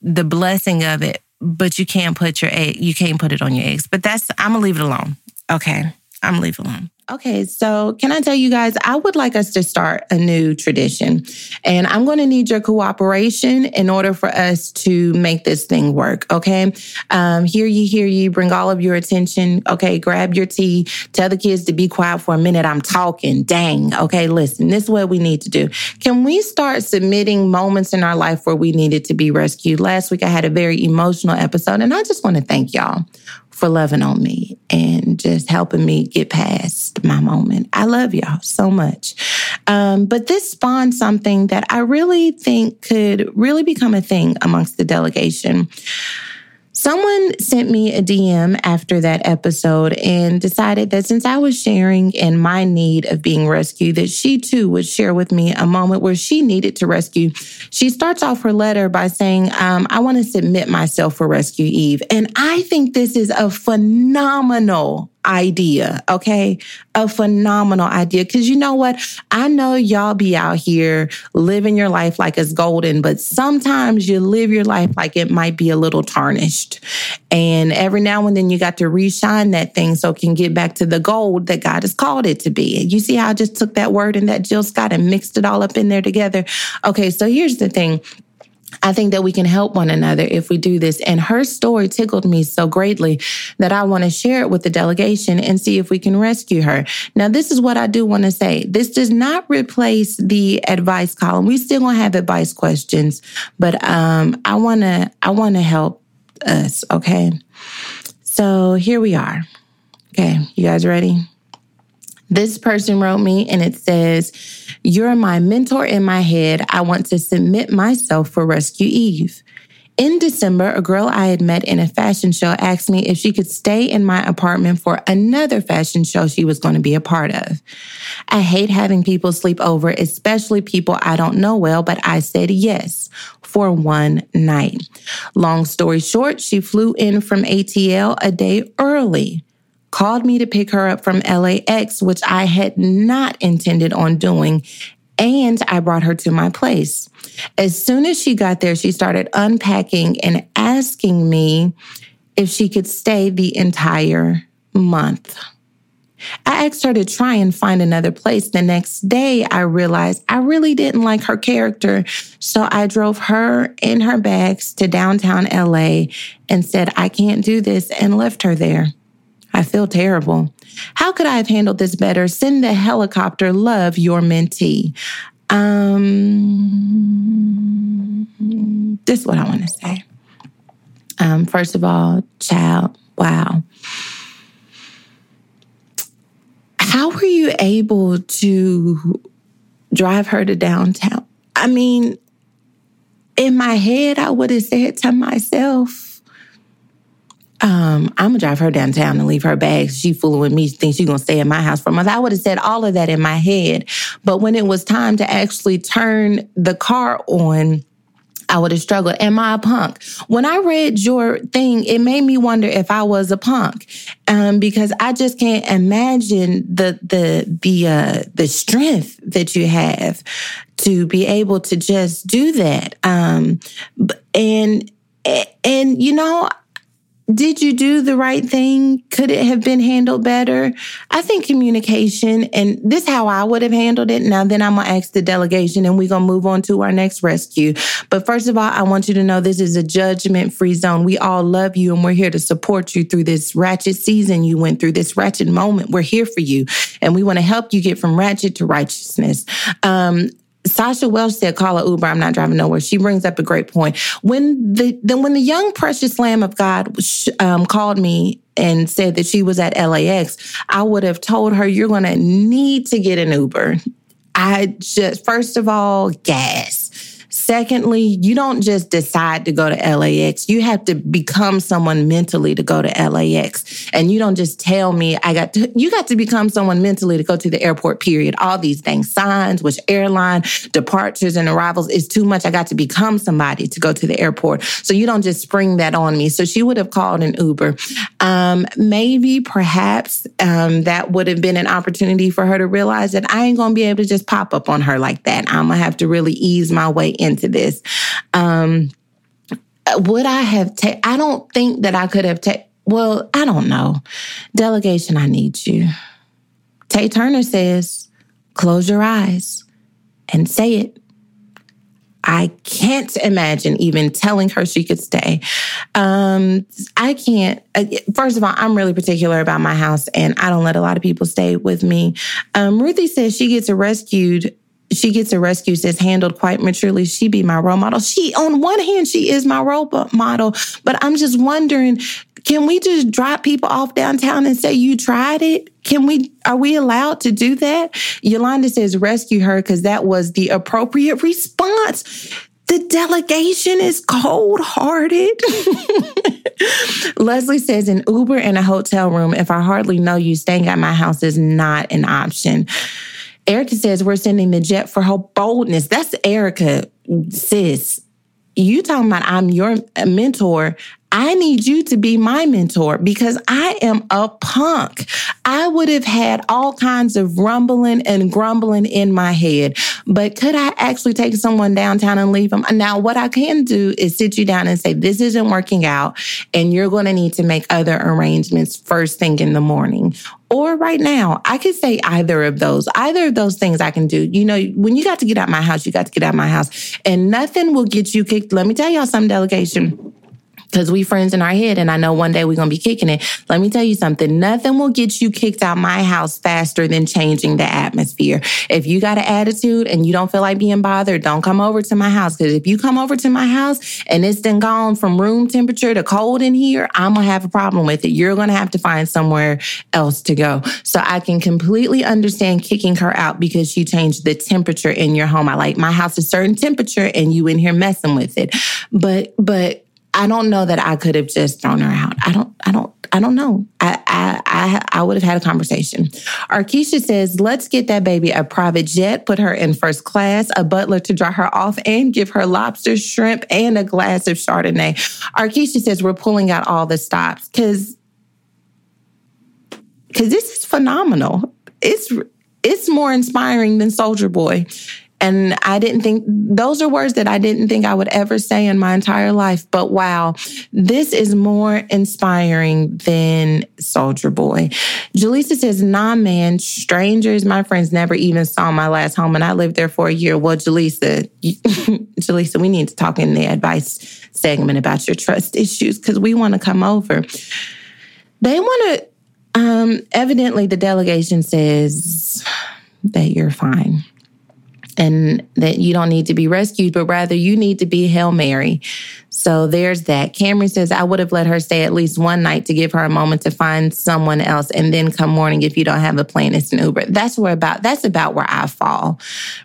the blessing of it. But you can't put your egg, you can't put it on your eggs. But that's I'm gonna leave it alone. Okay, I'm gonna leave it alone. Okay, so can I tell you guys, I would like us to start a new tradition. And I'm going to need your cooperation in order for us to make this thing work. Okay. Um, hear you, hear you, bring all of your attention. Okay. Grab your tea. Tell the kids to be quiet for a minute. I'm talking. Dang. Okay. Listen, this is what we need to do. Can we start submitting moments in our life where we needed to be rescued? Last week, I had a very emotional episode, and I just want to thank y'all for loving on me and just helping me get past my moment. I love y'all so much. Um, but this spawned something that I really think could really become a thing amongst the delegation. Someone sent me a DM after that episode and decided that since I was sharing in my need of being rescued, that she too would share with me a moment where she needed to rescue. She starts off her letter by saying, um, I want to submit myself for Rescue Eve. And I think this is a phenomenal idea, okay? A phenomenal idea. Cause you know what? I know y'all be out here living your life like it's golden, but sometimes you live your life like it might be a little tarnished. And every now and then you got to reshine that thing so it can get back to the gold that God has called it to be. And you see how I just took that word and that Jill Scott and mixed it all up in there together? Okay, so here's the thing. I think that we can help one another if we do this. And her story tickled me so greatly that I want to share it with the delegation and see if we can rescue her. Now, this is what I do want to say. This does not replace the advice column. We still gonna have advice questions, but um, I wanna I wanna help us. Okay, so here we are. Okay, you guys ready? This person wrote me and it says, You're my mentor in my head. I want to submit myself for Rescue Eve. In December, a girl I had met in a fashion show asked me if she could stay in my apartment for another fashion show she was going to be a part of. I hate having people sleep over, especially people I don't know well, but I said yes for one night. Long story short, she flew in from ATL a day early called me to pick her up from LAX, which I had not intended on doing. And I brought her to my place. As soon as she got there, she started unpacking and asking me if she could stay the entire month. I asked her to try and find another place. The next day, I realized I really didn't like her character. So I drove her and her bags to downtown LA and said, I can't do this and left her there. I feel terrible. How could I have handled this better? Send the helicopter. Love your mentee. Um, this is what I want to say. Um, first of all, child, wow. How were you able to drive her to downtown? I mean, in my head, I would have said to myself, um, I'm gonna drive her downtown and leave her bags. She fooling with me, thinks she's gonna stay in my house for a month. I would have said all of that in my head. But when it was time to actually turn the car on, I would have struggled. Am I a punk? When I read your thing, it made me wonder if I was a punk, um, because I just can't imagine the the the uh, the strength that you have to be able to just do that. Um, and and you know, did you do the right thing? Could it have been handled better? I think communication, and this how I would have handled it. Now, then I'm gonna ask the delegation, and we're gonna move on to our next rescue. But first of all, I want you to know this is a judgment-free zone. We all love you, and we're here to support you through this ratchet season you went through, this ratchet moment. We're here for you, and we want to help you get from ratchet to righteousness. Um, Sasha Welch said, call a Uber. I'm not driving nowhere. She brings up a great point. When the, then when the young precious lamb of God um, called me and said that she was at LAX, I would have told her, you're going to need to get an Uber. I just, first of all, gas. Secondly, you don't just decide to go to LAX. You have to become someone mentally to go to LAX. And you don't just tell me I got to, you got to become someone mentally to go to the airport, period. All these things, signs, which airline, departures and arrivals is too much. I got to become somebody to go to the airport. So you don't just spring that on me. So she would have called an Uber. Um, maybe, perhaps, um, that would have been an opportunity for her to realize that I ain't going to be able to just pop up on her like that. I'm going to have to really ease my way into this. Um, would I have taken, I don't think that I could have taken, well, I don't know. Delegation, I need you. Tay Turner says, close your eyes and say it. I can't imagine even telling her she could stay. Um, I can't. Uh, first of all, I'm really particular about my house and I don't let a lot of people stay with me. Um, Ruthie says she gets rescued she gets a rescue says handled quite maturely. She be my role model. She, on one hand, she is my role model, but I'm just wondering, can we just drop people off downtown and say you tried it? Can we, are we allowed to do that? Yolanda says rescue her because that was the appropriate response. The delegation is cold hearted. *laughs* Leslie says an Uber in a hotel room, if I hardly know you, staying at my house is not an option. Erica says we're sending the jet for her boldness. That's Erica, sis. You talking about I'm your mentor. I need you to be my mentor because I am a punk. I would have had all kinds of rumbling and grumbling in my head. But could I actually take someone downtown and leave them? Now, what I can do is sit you down and say, this isn't working out, and you're going to need to make other arrangements first thing in the morning or right now. I could say either of those. Either of those things I can do. You know, when you got to get out my house, you got to get out my house. And nothing will get you kicked. Let me tell y'all some delegation because we friends in our head and I know one day we're going to be kicking it. Let me tell you something. Nothing will get you kicked out my house faster than changing the atmosphere. If you got an attitude and you don't feel like being bothered, don't come over to my house. Because if you come over to my house and it's then gone from room temperature to cold in here, I'm going to have a problem with it. You're going to have to find somewhere else to go. So I can completely understand kicking her out because she changed the temperature in your home. I like my house a certain temperature and you in here messing with it. But, but I don't know that I could have just thrown her out. I don't, I don't, I don't know. I, I, I, I would have had a conversation. Arkisha says, let's get that baby a private jet, put her in first class, a butler to dry her off, and give her lobster, shrimp, and a glass of Chardonnay. Arkisha says, we're pulling out all the stops because, because this is phenomenal. It's, it's more inspiring than Soldier Boy. And I didn't think those are words that I didn't think I would ever say in my entire life. But wow, this is more inspiring than Soldier Boy. Jaleesa says, Nah, man, strangers, my friends never even saw my last home, and I lived there for a year. Well, Jaleesa, *laughs* Jaleesa, we need to talk in the advice segment about your trust issues because we want to come over. They want to, um, evidently, the delegation says that you're fine and that you don't need to be rescued, but rather you need to be Hail Mary. So there's that. Cameron says, I would have let her stay at least one night to give her a moment to find someone else and then come morning if you don't have a plane, it's an Uber. That's where about that's about where I fall.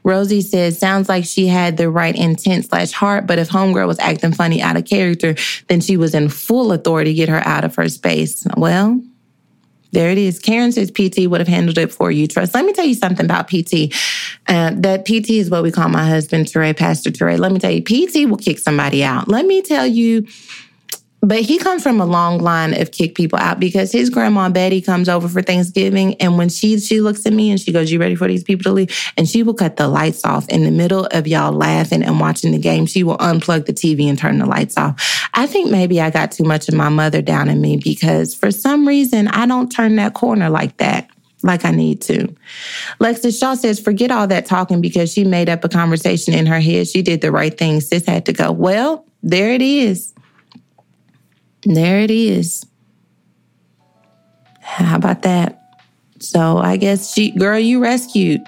Rosie says, sounds like she had the right intent slash heart, but if homegirl was acting funny out of character, then she was in full authority to get her out of her space. Well, There it is. Karen says PT would have handled it for you. Trust. Let me tell you something about PT. Uh, that PT is what we call my husband, Touré, Pastor Touré. Let me tell you, PT will kick somebody out. Let me tell you, but he comes from a long line of kick people out because his grandma Betty comes over for Thanksgiving, and when she she looks at me and she goes, "You ready for these people to leave?" and she will cut the lights off in the middle of y'all laughing and watching the game. She will unplug the TV and turn the lights off. I think maybe I got too much of my mother down in me because for some reason I don't turn that corner like that like I need to. Lexus Shaw says, forget all that talking because she made up a conversation in her head. She did the right thing. Sis had to go. Well, there it is. There it is. How about that? So I guess she, girl, you rescued.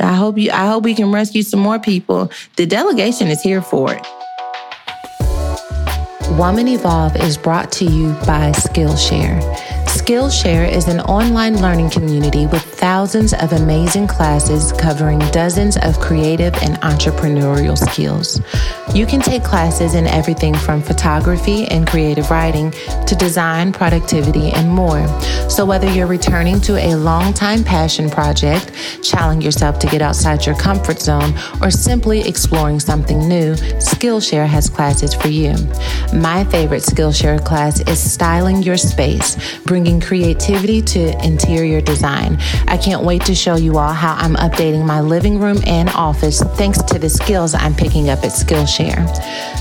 I hope you. I hope we can rescue some more people. The delegation is here for it. Woman Evolve is brought to you by Skillshare. Skillshare is an online learning community with thousands of amazing classes covering dozens of creative and entrepreneurial skills. You can take classes in everything from photography and creative writing to design, productivity, and more. So, whether you're returning to a long-time passion project, challenging yourself to get outside your comfort zone, or simply exploring something new, Skillshare has classes for you. My favorite Skillshare class is Styling Your Space, bringing creativity to interior design. I can't wait to show you all how I'm updating my living room and office thanks to the skills I'm picking up at Skillshare.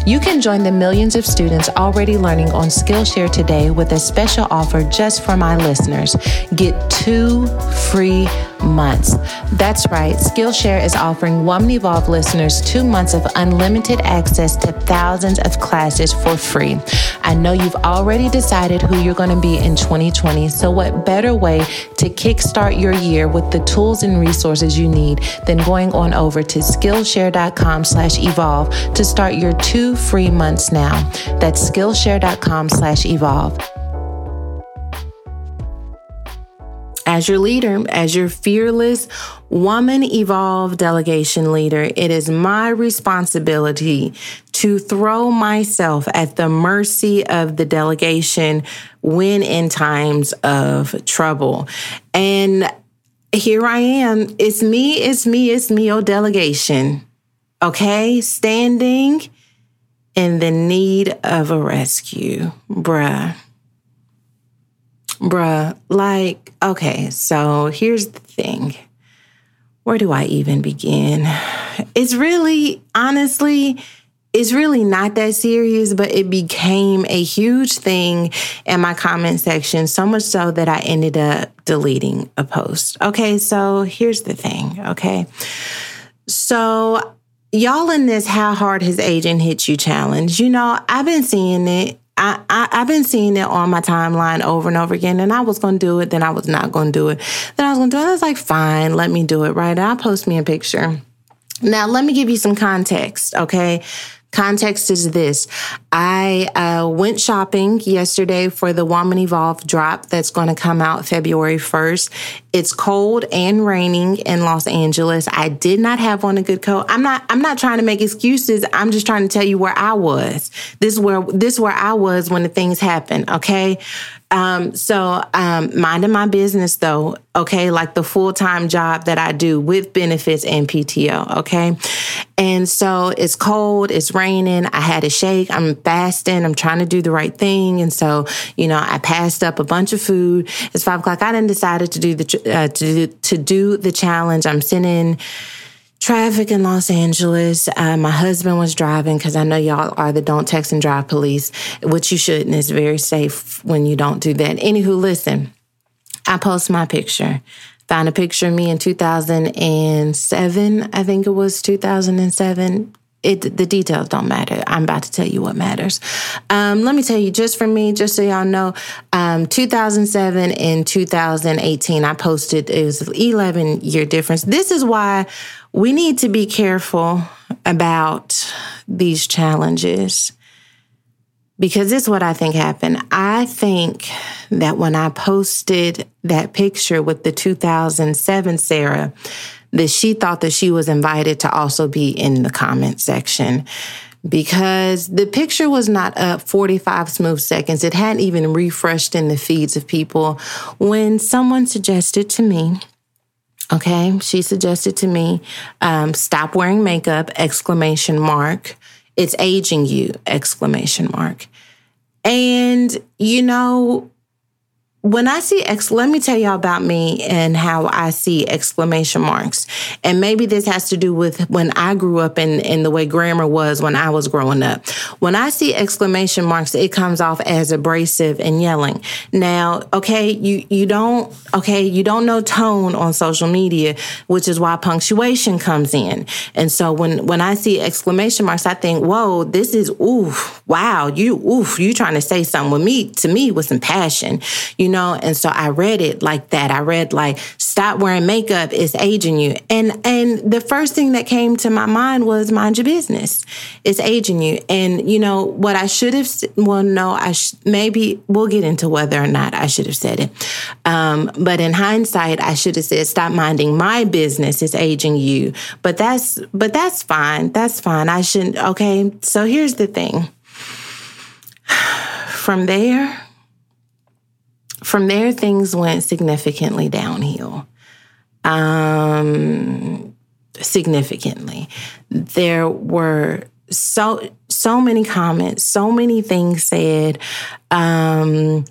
You can join the millions of students already learning on Skillshare today with a special offer just for my listeners. Get two free months. That's right, Skillshare is offering Woman Evolve listeners two months of unlimited access to thousands of classes for free. I know you've already decided who you're going to be in 2020, so what better way to kickstart your year with the tools and resources you need than going on over to Skillshare.com slash evolve to start your two free months now. That's Skillshare.com slash evolve. As your leader, as your fearless woman evolve delegation leader, it is my responsibility to throw myself at the mercy of the delegation when in times of trouble. And here I am. It's me, it's me, it's me, oh delegation okay? Standing in the need of a rescue, bruh. Bruh, like, okay, so here's the thing. Where do I even begin? It's really, honestly, it's really not that serious, but it became a huge thing in my comment section, so much so that I ended up deleting a post. Okay, so here's the thing, okay? So y'all in this how hard his agent hit you challenge, you know, I've been seeing it. I, I have been seeing it on my timeline over and over again, and I was gonna do it, then I was not gonna do it, then I was gonna do it. I was like, fine, let me do it, right? And I'll post me a picture. Now, let me give you some context, okay? Context is this. I uh, went shopping yesterday for the Woman Evolve drop that's going to come out February 1st. It's cold and raining in Los Angeles. I did not have on a good coat. I'm not I'm not trying to make excuses. I'm just trying to tell you where I was. This is where this is where I was when the things happened, okay? Um, so um, minding my business though, okay, like the full time job that I do with benefits and PTO, okay. And so it's cold, it's raining. I had a shake. I'm fasting. I'm trying to do the right thing, and so you know I passed up a bunch of food. It's five o'clock. I then decided to do the uh, to do, to do the challenge. I'm sitting traffic in Los Angeles. Uh, my husband was driving because I know y'all are the don't text and drive police, which you shouldn't. It's very safe when you don't do that. Anywho, listen, I post my picture. Found a picture of me in 2007. I think it was 2007 it the details don't matter. I'm about to tell you what matters. Um, let me tell you, just for me, just so y'all know, um, 2007 and 2018, I posted. It was 11 year difference. This is why we need to be careful about these challenges because this is what I think happened. I think that when I posted that picture with the 2007 Sarah, that she thought that she was invited to also be in the comment section because the picture was not up 45 smooth seconds. It hadn't even refreshed in the feeds of people when someone suggested to me, okay, she suggested to me, um, stop wearing makeup, exclamation mark. It's aging you, exclamation mark. And, you know, when I see X, let me tell y'all about me and how I see exclamation marks. And maybe this has to do with when I grew up and, and the way grammar was when I was growing up. When I see exclamation marks, it comes off as abrasive and yelling. Now, okay, you, you don't, okay, you don't know tone on social media, which is why punctuation comes in. And so when, when I see exclamation marks, I think, whoa, this is, oof, wow, you, oof, you trying to say something with me, to me with some passion. You know, and so I read it like that. I read like stop wearing makeup it's aging you. And and the first thing that came to my mind was mind your business. It's aging you. And you know what I should have well no, I sh- maybe we'll get into whether or not I should have said it. Um, but in hindsight, I should have said stop minding my business it's aging you. But that's but that's fine. That's fine. I shouldn't okay. So here's the thing. *sighs* From there, from there, things went significantly downhill. Um, significantly. There were so so many comments, so many things said. Um,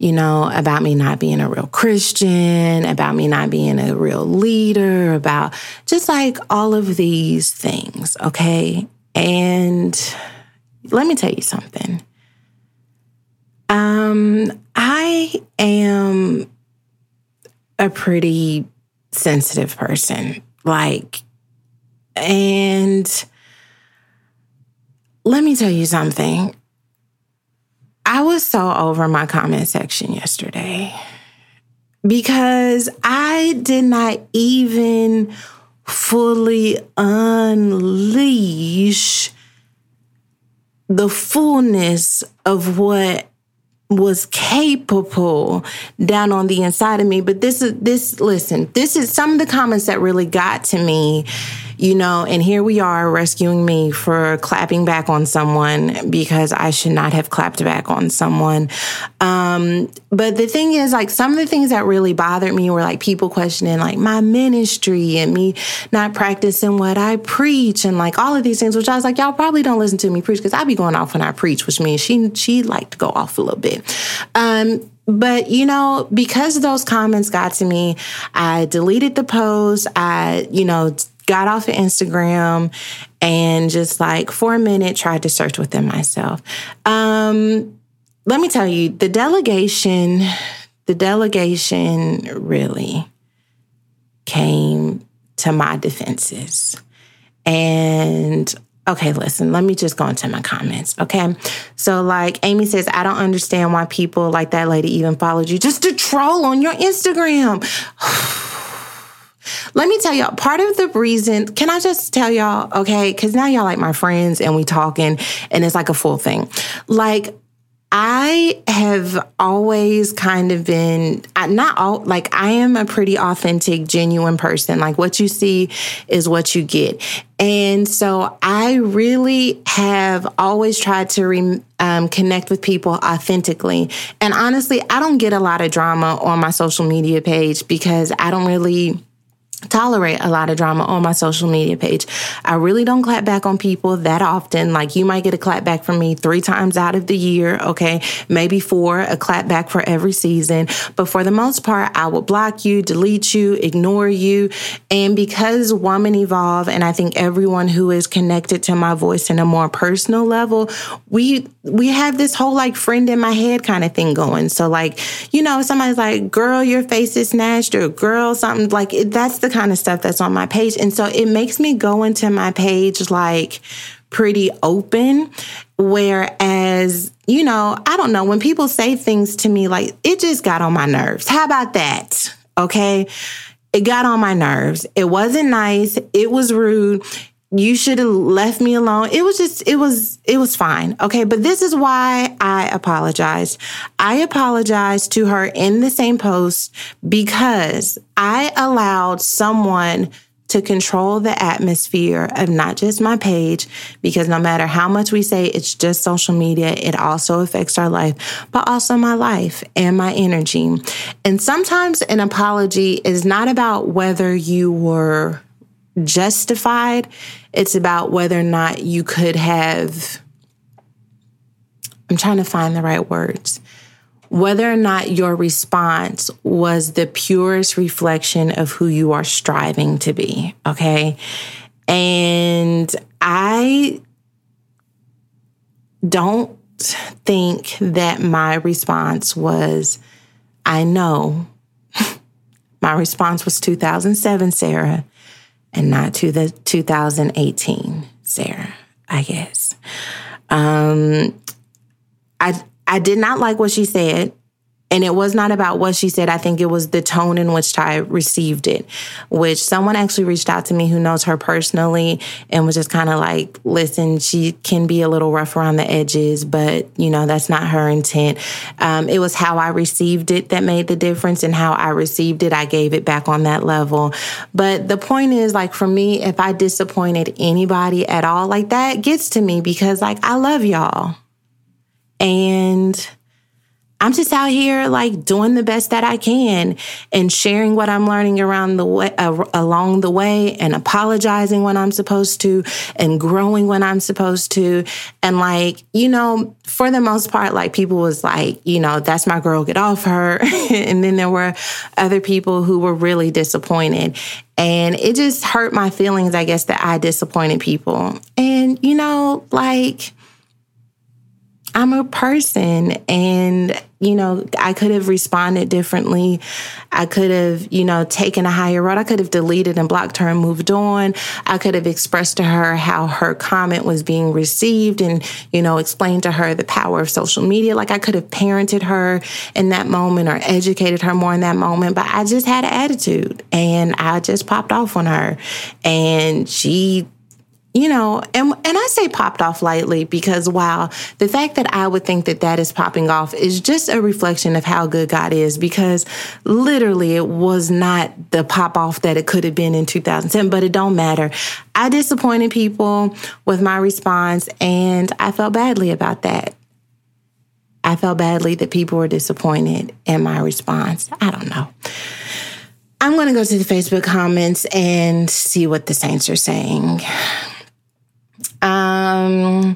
you know, about me not being a real Christian, about me not being a real leader, about just like all of these things, okay? And let me tell you something. Um, I am a pretty sensitive person. Like, and let me tell you something. I was so over my comment section yesterday because I did not even fully unleash the fullness of what was capable down on the inside of me. But this is this, listen, this is some of the comments that really got to me, you know, and here we are rescuing me for clapping back on someone because I should not have clapped back on someone. Um, but the thing is, like, some of the things that really bothered me were like people questioning like my ministry and me not practicing what I preach and like all of these things, which I was like, y'all probably don't listen to me preach because I be going off when I preach, which means she she liked to go off a little bit. Um, but you know, because those comments got to me, I deleted the post. I, you know, got off of Instagram and just like for a minute tried to search within myself. Um, let me tell you, the delegation, the delegation really came to my defenses. And Okay, listen, let me just go into my comments. Okay. So, like Amy says, I don't understand why people like that lady even followed you just to troll on your Instagram. Let me tell y'all, part of the reason, can I just tell y'all, okay? Because now y'all like my friends and we talking and it's like a full thing. Like, I have always kind of been not all like I am a pretty authentic, genuine person. Like what you see is what you get. And so I really have always tried to re, um, connect with people authentically. And honestly, I don't get a lot of drama on my social media page because I don't really tolerate a lot of drama on my social media page. I really don't clap back on people that often. Like you might get a clap back from me three times out of the year, okay? Maybe four, a clap back for every season. But for the most part, I will block you, delete you, ignore you. And because Woman Evolve, and I think everyone who is connected to my voice in a more personal level, we we have this whole like friend in my head kind of thing going. So like, you know, somebody's like, girl, your face is snatched, or girl, something like that's the the kind of stuff that's on my page. And so it makes me go into my page like pretty open. Whereas, you know, I don't know, when people say things to me, like it just got on my nerves. How about that? Okay. It got on my nerves. It wasn't nice. It was rude you should have left me alone. It was just, it was, it was fine. Okay. But this is why I apologized. I apologized to her in the same post because I allowed someone to control the atmosphere of not just my page, because no matter how much we say it's just social media, it also affects our life, but also my life and my energy. And sometimes an apology is not about whether you were justified, it's about whether or not you could have. I'm trying to find the right words whether or not your response was the purest reflection of who you are striving to be. Okay. And I don't think that my response was, I know. *laughs* my response was 2007, Sarah, and not to the 2018, Sarah, I guess. Um, I I did not like what she said. And it was not about what she said. I think it was the tone in which I received it, which someone actually reached out to me who knows her personally and was just kind of like, listen, she can be a little rough around the edges, but you know, that's not her intent. Um, it was how I received it that made the difference and how I received it. I gave it back on that level. But the point is like, for me, if I disappointed anybody at all, like that gets to me because like I love y'all. And I'm just out here like doing the best that I can and sharing what I'm learning around the way uh, along the way and apologizing when I'm supposed to and growing when I'm supposed to. And like you know for the most part like people was like you know that's my girl get off her. *laughs* And then there were other people who were really disappointed. And it just hurt my feelings I guess that I disappointed people. And you know like I'm a person and, you know, I could have responded differently. I could have, you know, taken a higher road. I could have deleted and blocked her and moved on. I could have expressed to her how her comment was being received and, you know, explained to her the power of social media. Like I could have parented her in that moment or educated her more in that moment, but I just had an attitude and I just popped off on her and she you know, and and I say popped off lightly because wow, the fact that I would think that that is popping off is just a reflection of how good God is because literally it was not the pop off that it could have been in 2010, but it don't matter. I disappointed people with my response and I felt badly about that. I felt badly that people were disappointed in my response. I don't know. I'm going to go to the Facebook comments and see what the saints are saying. Um,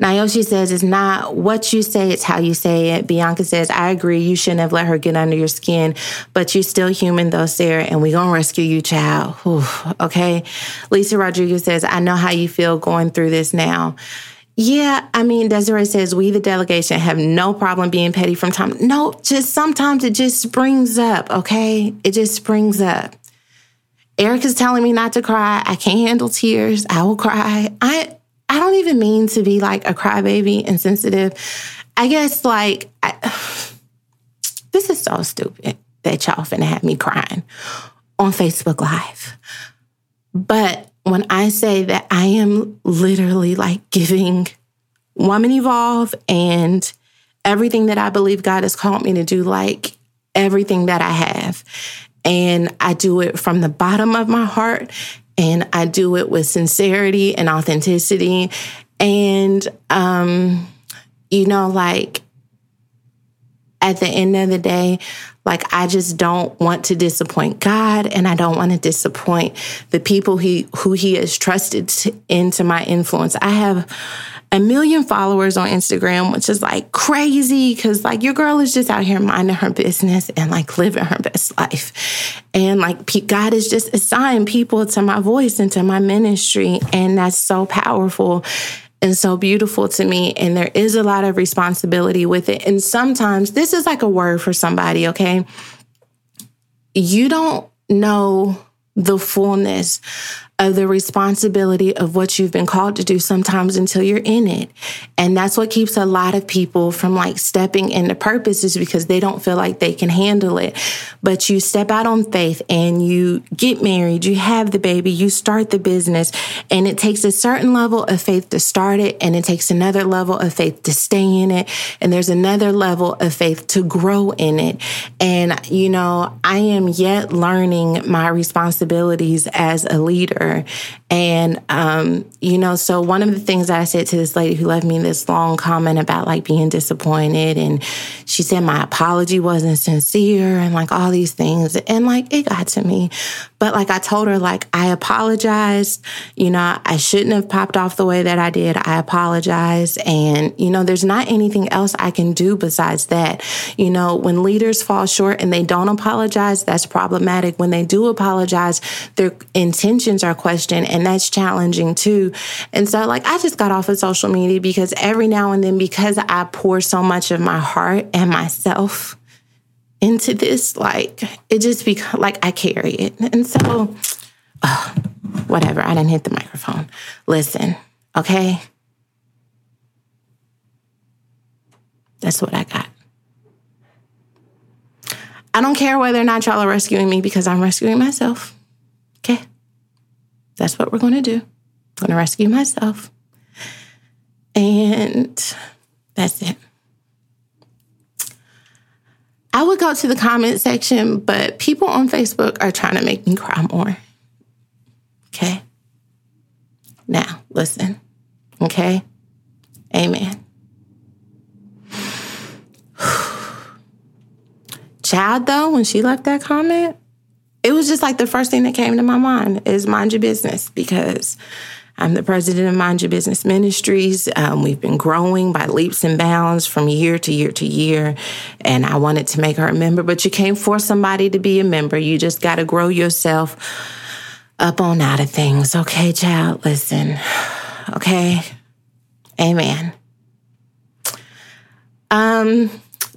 Naoshi says it's not what you say, it's how you say it. Bianca says, I agree, you shouldn't have let her get under your skin, but you're still human though, Sarah, and we're gonna rescue you, child. Whew, okay. Lisa Rodriguez says, I know how you feel going through this now. Yeah, I mean, Desiree says we, the delegation, have no problem being petty from time. No, just sometimes it just springs up, okay? It just springs up. Erica's telling me not to cry. I can't handle tears. I will cry. I I don't even mean to be like a crybaby and sensitive. I guess like I, *sighs* this is so stupid that y'all finna have me crying on Facebook Live. But when I say that I am literally like giving Woman Evolve and everything that I believe God has called me to do, like everything that I have. And I do it from the bottom of my heart and I do it with sincerity and authenticity. And, um, you know, like at the end of the day, like I just don't want to disappoint God and I don't want to disappoint the people he who he has trusted to, into my influence. I have a million followers on Instagram, which is like crazy because like your girl is just out here minding her business and like living her best life. And like God has just assigned people to my voice and to my ministry. And that's so powerful and so beautiful to me. And there is a lot of responsibility with it. And sometimes this is like a word for somebody, okay? You don't know the fullness of the responsibility of what you've been called to do sometimes until you're in it. And that's what keeps a lot of people from like stepping into purpose is because they don't feel like they can handle it. But you step out on faith and you get married, you have the baby, you start the business, and it takes a certain level of faith to start it, and it takes another level of faith to stay in it, and there's another level of faith to grow in it. And, you know, I am yet learning my responsibilities as a leader and, um, you know, so one of the things I said to this lady who left me this long comment about like being disappointed, and she said my apology wasn't sincere and like all these things. And like it got to me. But like I told her, like, I apologized. You know, I shouldn't have popped off the way that I did. I apologize. And, you know, there's not anything else I can do besides that. You know, when leaders fall short and they don't apologize, that's problematic. When they do apologize, their intentions are questioned and that's challenging too. And so, like, I just got off of social media because every now and then, because I pour so much of my heart and myself, into this. Like it just becomes like I carry it. And so, uh, whatever. I didn't hit the microphone. Listen, okay? That's what I got. I don't care whether or not y'all are rescuing me because I'm rescuing myself. Okay? That's what we're going to do. I'm going to rescue myself. And that's it. I would go to the comment section, but people on Facebook are trying to make me cry more. Okay. Now, listen. Okay. Amen. *sighs* Child, though, when she left that comment, it was just like the first thing that came to my mind is mind your business because I'm the president of Mind Your Business Ministries. Um, we've been growing by leaps and bounds from year to year to year. And I wanted to make her a member, but you can't force somebody to be a member. You just got to grow yourself up on out of things. Okay, child, listen. Okay. Amen. Um,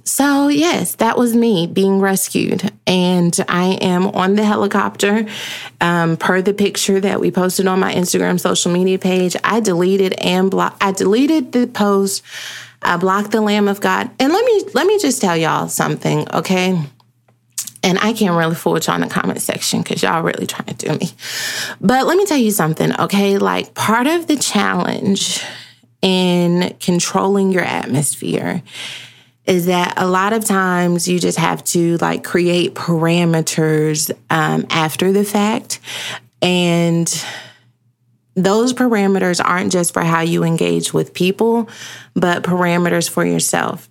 so, yes, that was me being rescued. And I am on the helicopter. Um, per the picture that we posted on my Instagram social media page, I deleted and block. I deleted the post. I blocked the Lamb of God. And let me let me just tell y'all something, okay? And I can't really fool y'all in the comment section because y'all really trying to do me. But let me tell you something, okay? Like part of the challenge in controlling your atmosphere is that a lot of times you just have to like create parameters um, after the fact. And those parameters aren't just for how you engage with people, but parameters for yourself.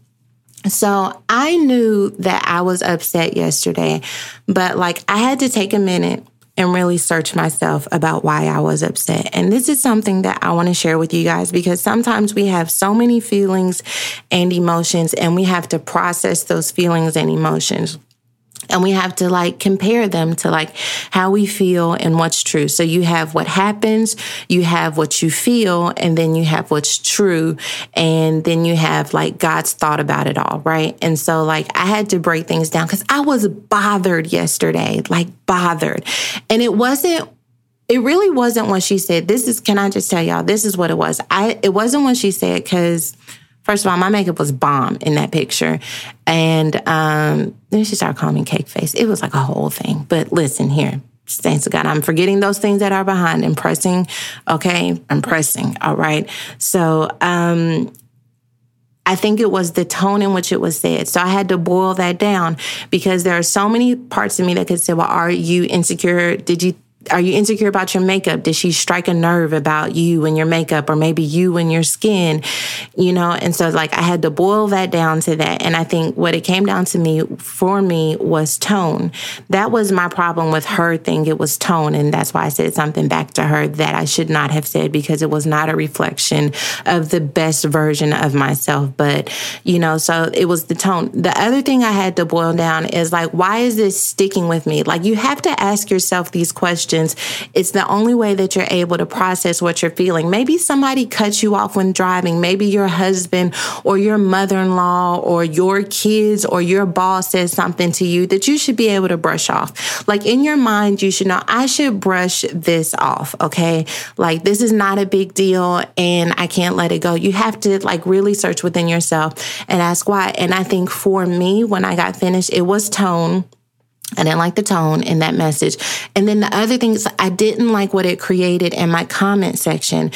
So I knew that I was upset yesterday, but like I had to take a minute and really search myself about why I was upset. And this is something that I want to share with you guys because sometimes we have so many feelings and emotions and we have to process those feelings and emotions and we have to like compare them to like how we feel and what's true. So you have what happens, you have what you feel, and then you have what's true, and then you have like God's thought about it all, right? And so like I had to break things down because I was bothered yesterday, like bothered. And it wasn't it really wasn't what she said. This is can I just tell y'all, this is what it was. I it wasn't what she said because First of all, my makeup was bomb in that picture. And um, then she started calling me cake face. It was like a whole thing. But listen here, thanks to God, I'm forgetting those things that are behind and pressing. Okay, I'm pressing. All right. So um, I think it was the tone in which it was said. So I had to boil that down because there are so many parts of me that could say, well, are you insecure? Did you are you insecure about your makeup? Did she strike a nerve about you and your makeup or maybe you and your skin? You know, and so like I had to boil that down to that. And I think what it came down to me for me was tone. That was my problem with her thing. It was tone. And that's why I said something back to her that I should not have said because it was not a reflection of the best version of myself. But, you know, so it was the tone. The other thing I had to boil down is like, why is this sticking with me? Like you have to ask yourself these questions questions. It's the only way that you're able to process what you're feeling. Maybe somebody cuts you off when driving. Maybe your husband or your mother in law or your kids or your boss says something to you that you should be able to brush off. Like in your mind, you should know, I should brush this off. Okay. Like this is not a big deal and I can't let it go. You have to like really search within yourself and ask why. And I think for me, when I got finished, it was tone. I didn't like the tone in that message. And then the other things, I didn't like what it created in my comment section.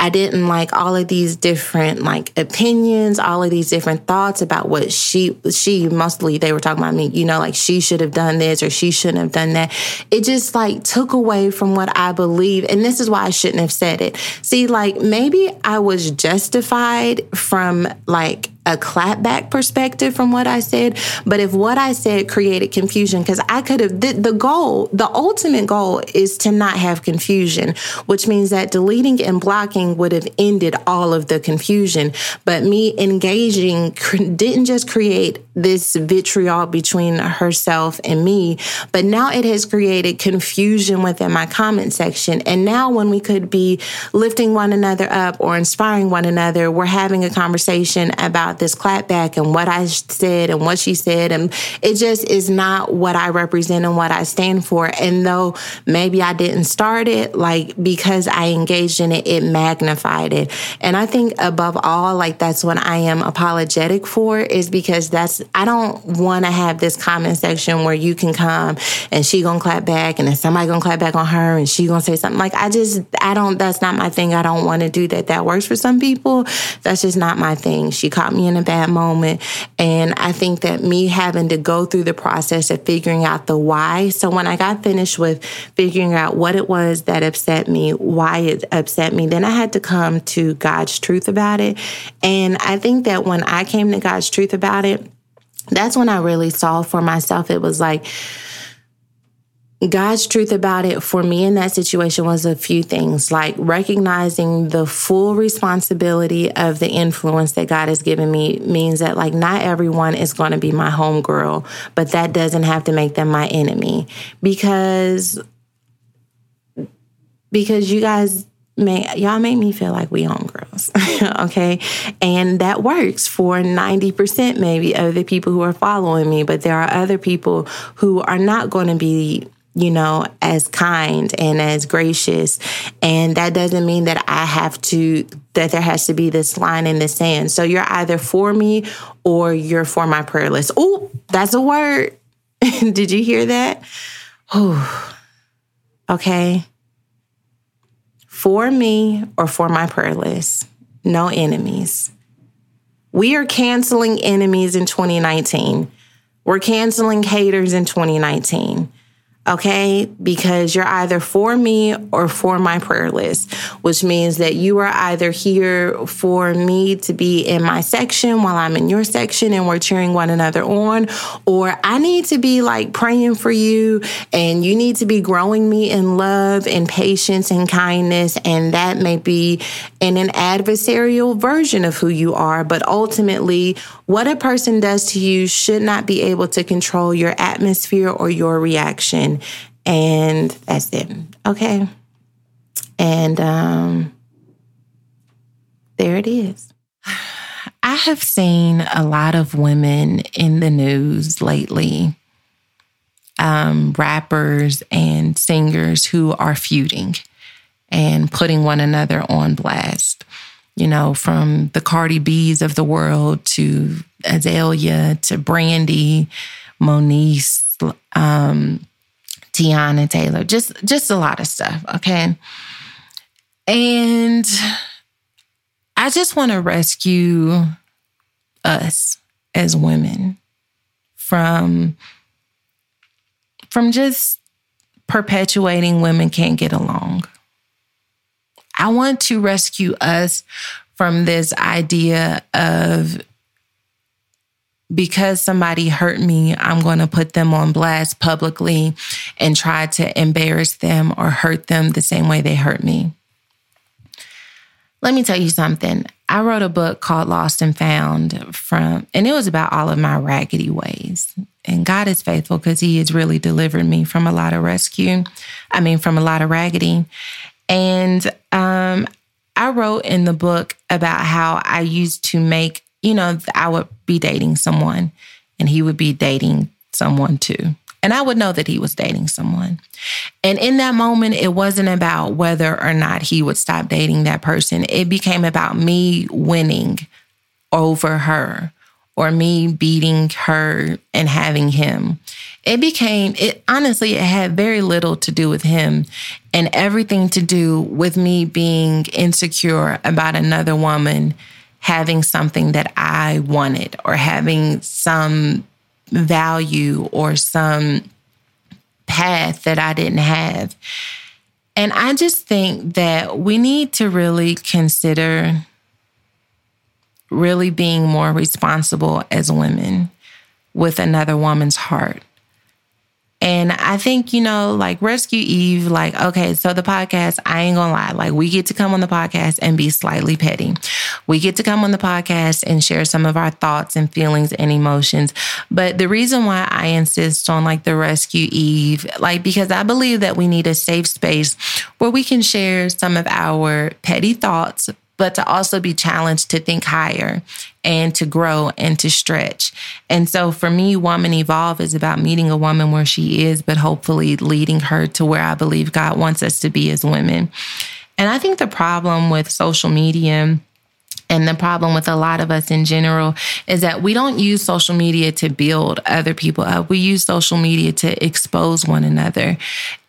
I didn't like all of these different like opinions, all of these different thoughts about what she she mostly they were talking about me, you know, like she should have done this or she shouldn't have done that. It just like took away from what I believe and this is why I shouldn't have said it. See, like maybe I was justified from like a clapback perspective from what I said. But if what I said created confusion, because I could have, the, the, goal, the ultimate goal is to not have confusion, which means that deleting and blocking would have ended all of the confusion. But me engaging didn't just create this vitriol between herself and me, but now it has created confusion within my comment section. And now when we could be lifting one another up or inspiring one another, we're having a conversation about this clapback and what I said and what she said. And it just is not what I represent and what I stand for. And though maybe I didn't start it, like because I engaged in it, it magnified it. And I think above all, like that's what I am apologetic for is because that's, I don't want to have this comment section where you can come and she gonna clap back and then somebody gonna clap back on her and she gonna say something like, I just, I don't, that's not my thing. I don't want to do that. That works for some people. That's just not my thing. She caught me in a bad moment. And I think that me having to go through the process of figuring out the why. So when I got finished with figuring out what it was that upset me, why it upset me, then I had to come to God's truth about it. And I think that when I came to God's truth about it, that's when I really saw for myself, it was like, God's truth about it for me in that situation was a few things like recognizing the full responsibility of the influence that God has given me means that like not everyone is going to be my homegirl, but that doesn't have to make them my enemy because because you guys may y'all make me feel like we own girls, *laughs* okay? And that works for 90% maybe of the people who are following me, but there are other people who are not going to be you know, as kind and as gracious. And that doesn't mean that I have to, that there has to be this line in the sand. So you're either for me or you're for my prayer list. Oh, that's a word. *laughs* Did you hear that? Oh, okay. For me or for my prayer list. No enemies. We are canceling enemies in 2019. We're canceling haters in 2019 okay? Because you're either for me or for my prayer list, which means that you are either here for me to be in my section while I'm in your section and we're cheering one another on, or I need to be like praying for you and you need to be growing me in love and patience and kindness. And that may be in an adversarial version of who you are, but ultimately, what a person does to you should not be able to control your atmosphere or your reaction. And that's it. Okay. And um, there it is. I have seen a lot of women in the news lately, um, rappers and singers who are feuding and putting one another on blast you know, from the Cardi B's of the world to Azalea to Brandy, Moniece, um, Teyana Taylor, just just a lot of stuff. Okay. And I just want to rescue us as women from from just perpetuating women can't get along. I want to rescue us from this idea of because somebody hurt me, I'm going to put them on blast publicly and try to embarrass them or hurt them the same way they hurt me. Let me tell you something. I wrote a book called Lost and Found from, and it was about all of my raggedy ways. and God is faithful because He has really delivered me from a lot of rescue. I mean, from a lot of raggedy. And um, I wrote in the book about how I used to make, you know, I would be dating someone and he would be dating someone too. And I would know that he was dating someone. And in that moment, it wasn't about whether or not he would stop dating that person. It became about me winning over her or me beating her and having him. It became, it honestly, it had very little to do with him and everything to do with me being insecure about another woman having something that I wanted or having some value or some path that I didn't have. And I just think that we need to really consider really being more responsible as women with another woman's heart. And I think, you know, like Rescue Eve, like, okay, so the podcast, I ain't gonna lie, like, we get to come on the podcast and be slightly petty. We get to come on the podcast and share some of our thoughts and feelings and emotions. But the reason why I insist on like the Rescue Eve, like, because I believe that we need a safe space where we can share some of our petty thoughts, but to also be challenged to think higher and to grow and to stretch. And so for me, Woman Evolve is about meeting a woman where she is, but hopefully leading her to where I believe God wants us to be as women. And I think the problem with social media and the problem with a lot of us in general is that we don't use social media to build other people up. We use social media to expose one another.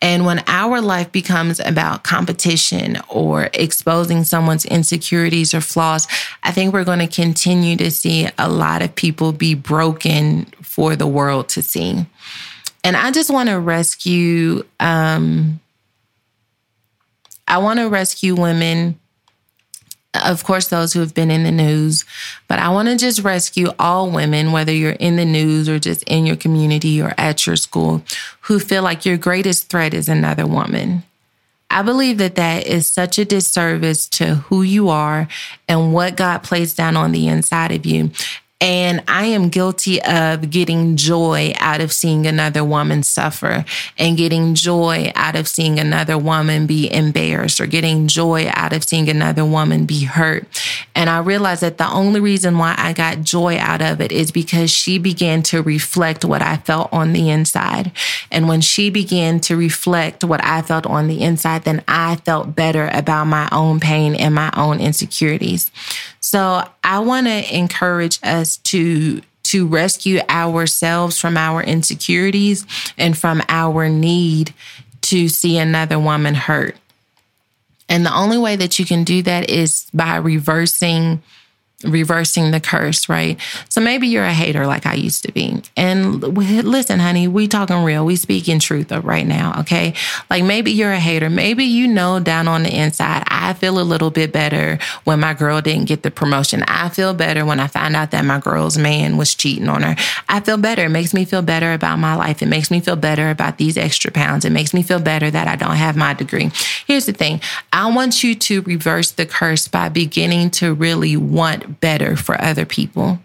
And when our life becomes about competition or exposing someone's insecurities or flaws, I think we're going to continue to see a lot of people be broken for the world to see. And I just want to rescue, um, I want to rescue women of course, those who have been in the news, but I want to just rescue all women, whether you're in the news or just in your community or at your school, who feel like your greatest threat is another woman. I believe that that is such a disservice to who you are and what God placed down on the inside of you. And I am guilty of getting joy out of seeing another woman suffer and getting joy out of seeing another woman be embarrassed or getting joy out of seeing another woman be hurt. And I realized that the only reason why I got joy out of it is because she began to reflect what I felt on the inside. And when she began to reflect what I felt on the inside, then I felt better about my own pain and my own insecurities. So I want to encourage us to to rescue ourselves from our insecurities and from our need to see another woman hurt. And the only way that you can do that is by reversing reversing the curse, right? So maybe you're a hater like I used to be. And listen, honey, we talking real. We speaking truth right now, okay? Like maybe you're a hater. Maybe you know down on the inside, I feel a little bit better when my girl didn't get the promotion. I feel better when I find out that my girl's man was cheating on her. I feel better. It makes me feel better about my life. It makes me feel better about these extra pounds. It makes me feel better that I don't have my degree. Here's the thing. I want you to reverse the curse by beginning to really want better for other people.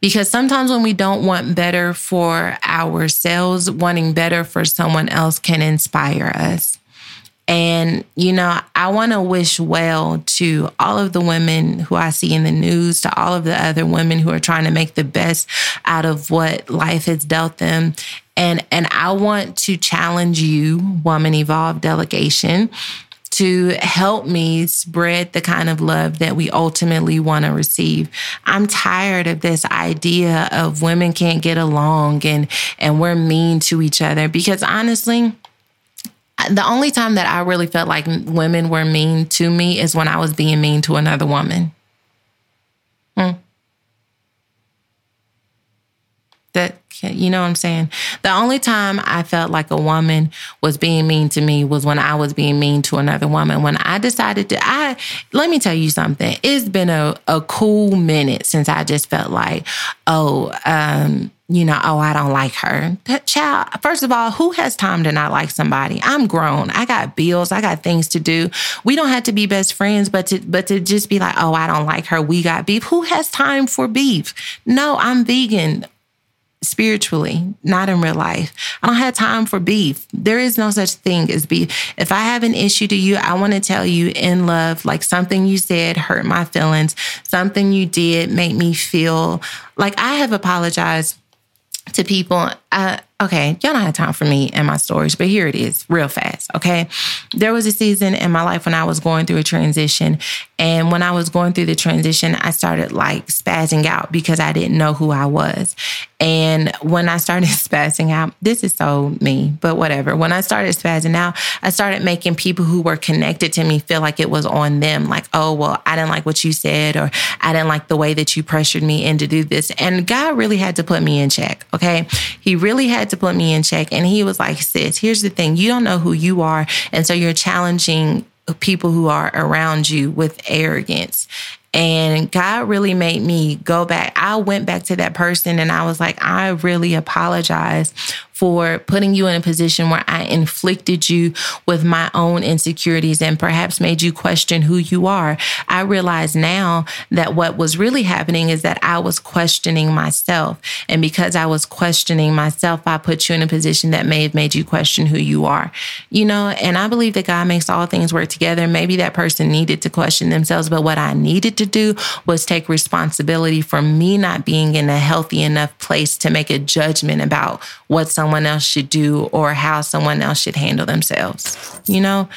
Because sometimes when we don't want better for ourselves, wanting better for someone else can inspire us. And, you know, I want to wish well to all of the women who I see in the news, to all of the other women who are trying to make the best out of what life has dealt them. And, and I want to challenge you, Woman Evolve delegation, to help me spread the kind of love that we ultimately want to receive. I'm tired of this idea of women can't get along and and we're mean to each other because honestly, the only time that I really felt like women were mean to me is when I was being mean to another woman. Hmm. That you know what I'm saying? The only time I felt like a woman was being mean to me was when I was being mean to another woman. When I decided to, I let me tell you something. It's been a, a cool minute since I just felt like, oh, um, you know, oh, I don't like her. Child, first of all, who has time to not like somebody? I'm grown. I got bills. I got things to do. We don't have to be best friends, but to but to just be like, oh, I don't like her. We got beef. Who has time for beef? No, I'm vegan spiritually, not in real life. I don't have time for beef. There is no such thing as beef. If I have an issue to you, I want to tell you in love, like something you said hurt my feelings, something you did make me feel like I have apologized to people. Uh, okay, y'all don't have time for me and my stories, but here it is, real fast. Okay. There was a season in my life when I was going through a transition. And when I was going through the transition, I started like spazzing out because I didn't know who I was. And when I started *laughs* spazzing out, this is so me, but whatever. When I started spazzing out, I started making people who were connected to me feel like it was on them. Like, oh, well, I didn't like what you said, or I didn't like the way that you pressured me in to do this. And God really had to put me in check. Okay. He really had to put me in check. And he was like, sis, here's the thing you don't know who you are. And so you're challenging people who are around you with arrogance. And God really made me go back. I went back to that person and I was like, I really apologize for putting you in a position where I inflicted you with my own insecurities and perhaps made you question who you are. I realize now that what was really happening is that I was questioning myself. And because I was questioning myself, I put you in a position that may have made you question who you are. You know, and I believe that God makes all things work together. Maybe that person needed to question themselves, but what I needed to do was take responsibility for me not being in a healthy enough place to make a judgment about what someone else should do or how someone else should handle themselves, you know?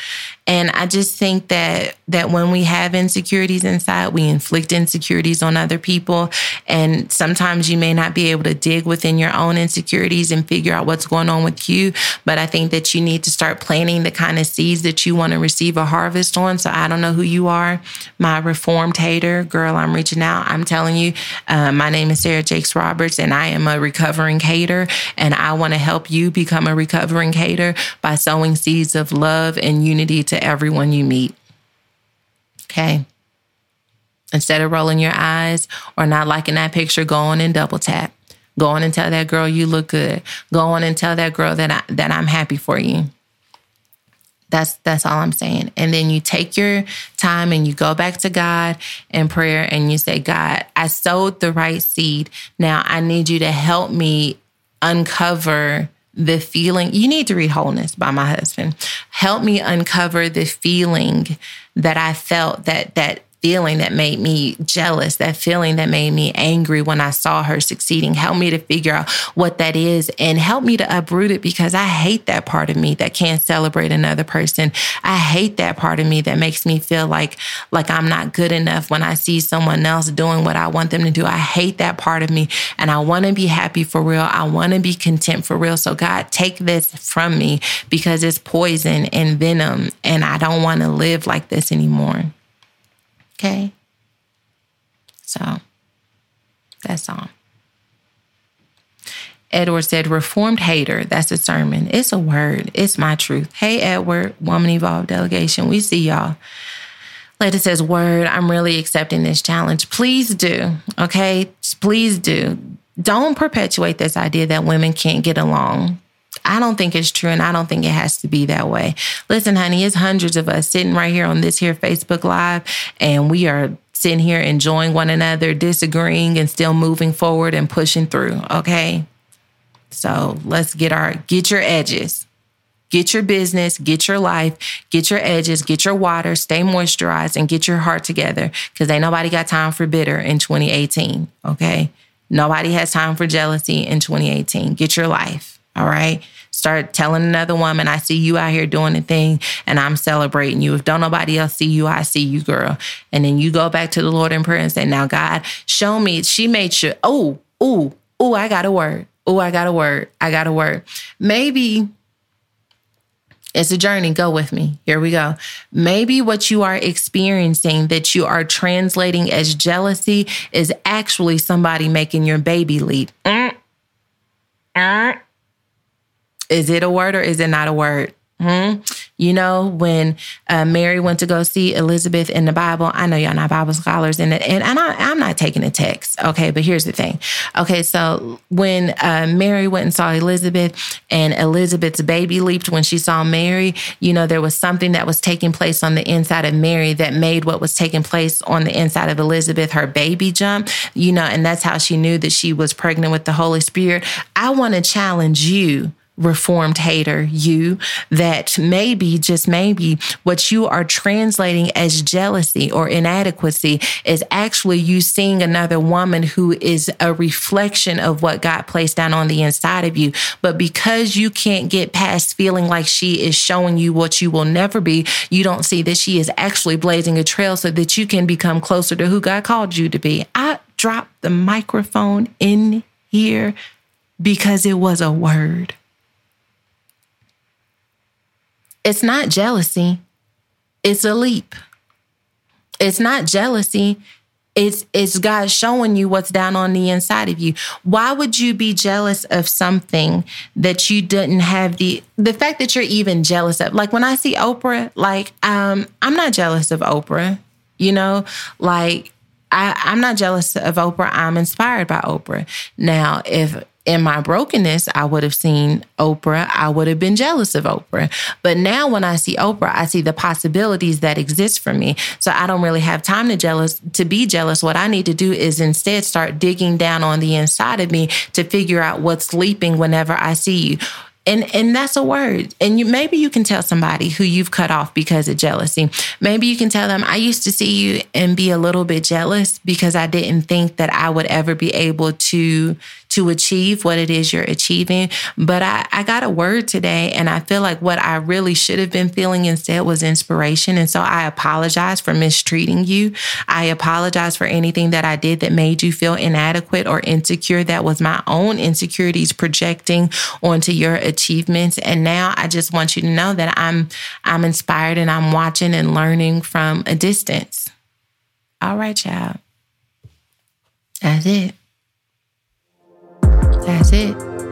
And I just think that that when we have insecurities inside, we inflict insecurities on other people. And sometimes you may not be able to dig within your own insecurities and figure out what's going on with you. But I think that you need to start planting the kind of seeds that you want to receive a harvest on. So I don't know who you are, my reformed hater, girl. I'm reaching out. I'm telling you, uh, my name is Sarah Jakes Roberts, and I am a recovering hater. And I want to help you become a recovering hater by sowing seeds of love and unity to everyone you meet. Okay. Instead of rolling your eyes or not liking that picture, go on and double tap. Go on and tell that girl you look good. Go on and tell that girl that I, that I'm happy for you. That's that's all I'm saying. And then you take your time and you go back to God in prayer and you say, God, I sowed the right seed. Now I need you to help me uncover the feeling. You need to read Wholeness by my husband. Help me uncover the feeling that I felt that that feeling that made me jealous, that feeling that made me angry when I saw her succeeding. Help me to figure out what that is and help me to uproot it because I hate that part of me that can't celebrate another person. I hate that part of me that makes me feel like like I'm not good enough when I see someone else doing what I want them to do. I hate that part of me and I want to be happy for real. I want to be content for real. So God, take this from me because it's poison and venom and I don't want to live like this anymore. Okay. So that's all. Edward said, Reformed hater. That's a sermon. It's a word. It's my truth. Hey, Edward, Woman Evolve Delegation. We see y'all. Lady says, Word, I'm really accepting this challenge. Please do. Okay. Please do. Don't perpetuate this idea that women can't get along. I don't think it's true and I don't think it has to be that way. Listen, honey, it's hundreds of us sitting right here on this here Facebook Live and we are sitting here enjoying one another, disagreeing and still moving forward and pushing through, okay? So, let's get our get your edges. Get your business, get your life, get your edges, get your water, stay moisturized, and get your heart together because ain't nobody got time for bitter in 2018. Okay. Nobody has time for jealousy in 2018. Get your life. All right. Start telling another woman, I see you out here doing the thing and I'm celebrating you. If don't nobody else see you, I see you, girl. And then you go back to the Lord in prayer and say, Now, God, show me. She made sure, oh, oh, oh, I got a word. Oh, I got a word. I got a word. Maybe it's a journey. Go with me. Here we go. Maybe what you are experiencing that you are translating as jealousy is actually somebody making your baby leap. Mm. Mm. Is it a word or is it not a word? Hmm? You know, when uh, Mary went to go see Elizabeth in the Bible, I know y'all not Bible scholars, and and, and I, I'm not taking a text, okay? But here's the thing, okay? So when uh, Mary went and saw Elizabeth, and Elizabeth's baby leaped when she saw Mary, you know, there was something that was taking place on the inside of Mary that made what was taking place on the inside of Elizabeth her baby jump, you know, and that's how she knew that she was pregnant with the Holy Spirit. I want to challenge you reformed hater, you, that maybe, just maybe, what you are translating as jealousy or inadequacy is actually you seeing another woman who is a reflection of what God placed down on the inside of you. But because you can't get past feeling like she is showing you what you will never be, you don't see that she is actually blazing a trail so that you can become closer to who God called you to be. I dropped the microphone in here because it was a word. It's not jealousy, it's a leap. It's not jealousy. It's it's God showing you what's down on the inside of you. Why would you be jealous of something that you didn't have the the fact that you're even jealous of? Like when I see Oprah, like um I'm not jealous of Oprah. You know, like I, I'm not jealous of Oprah. I'm inspired by Oprah. Now, if in my brokenness, I would have seen Oprah. I would have been jealous of Oprah. But now when I see Oprah, I see the possibilities that exist for me. So I don't really have time to jealous to be jealous. What I need to do is instead start digging down on the inside of me to figure out what's sleeping whenever I see you and and that's a word and you maybe you can tell somebody who you've cut off because of jealousy maybe you can tell them i used to see you and be a little bit jealous because i didn't think that i would ever be able to to achieve what it is you're achieving but i i got a word today and i feel like what i really should have been feeling instead was inspiration and so i apologize for mistreating you i apologize for anything that i did that made you feel inadequate or insecure that was my own insecurities projecting onto your achievements. And now I just want you to know that I'm I'm inspired and I'm watching and learning from a distance. All right, child. That's it. That's it.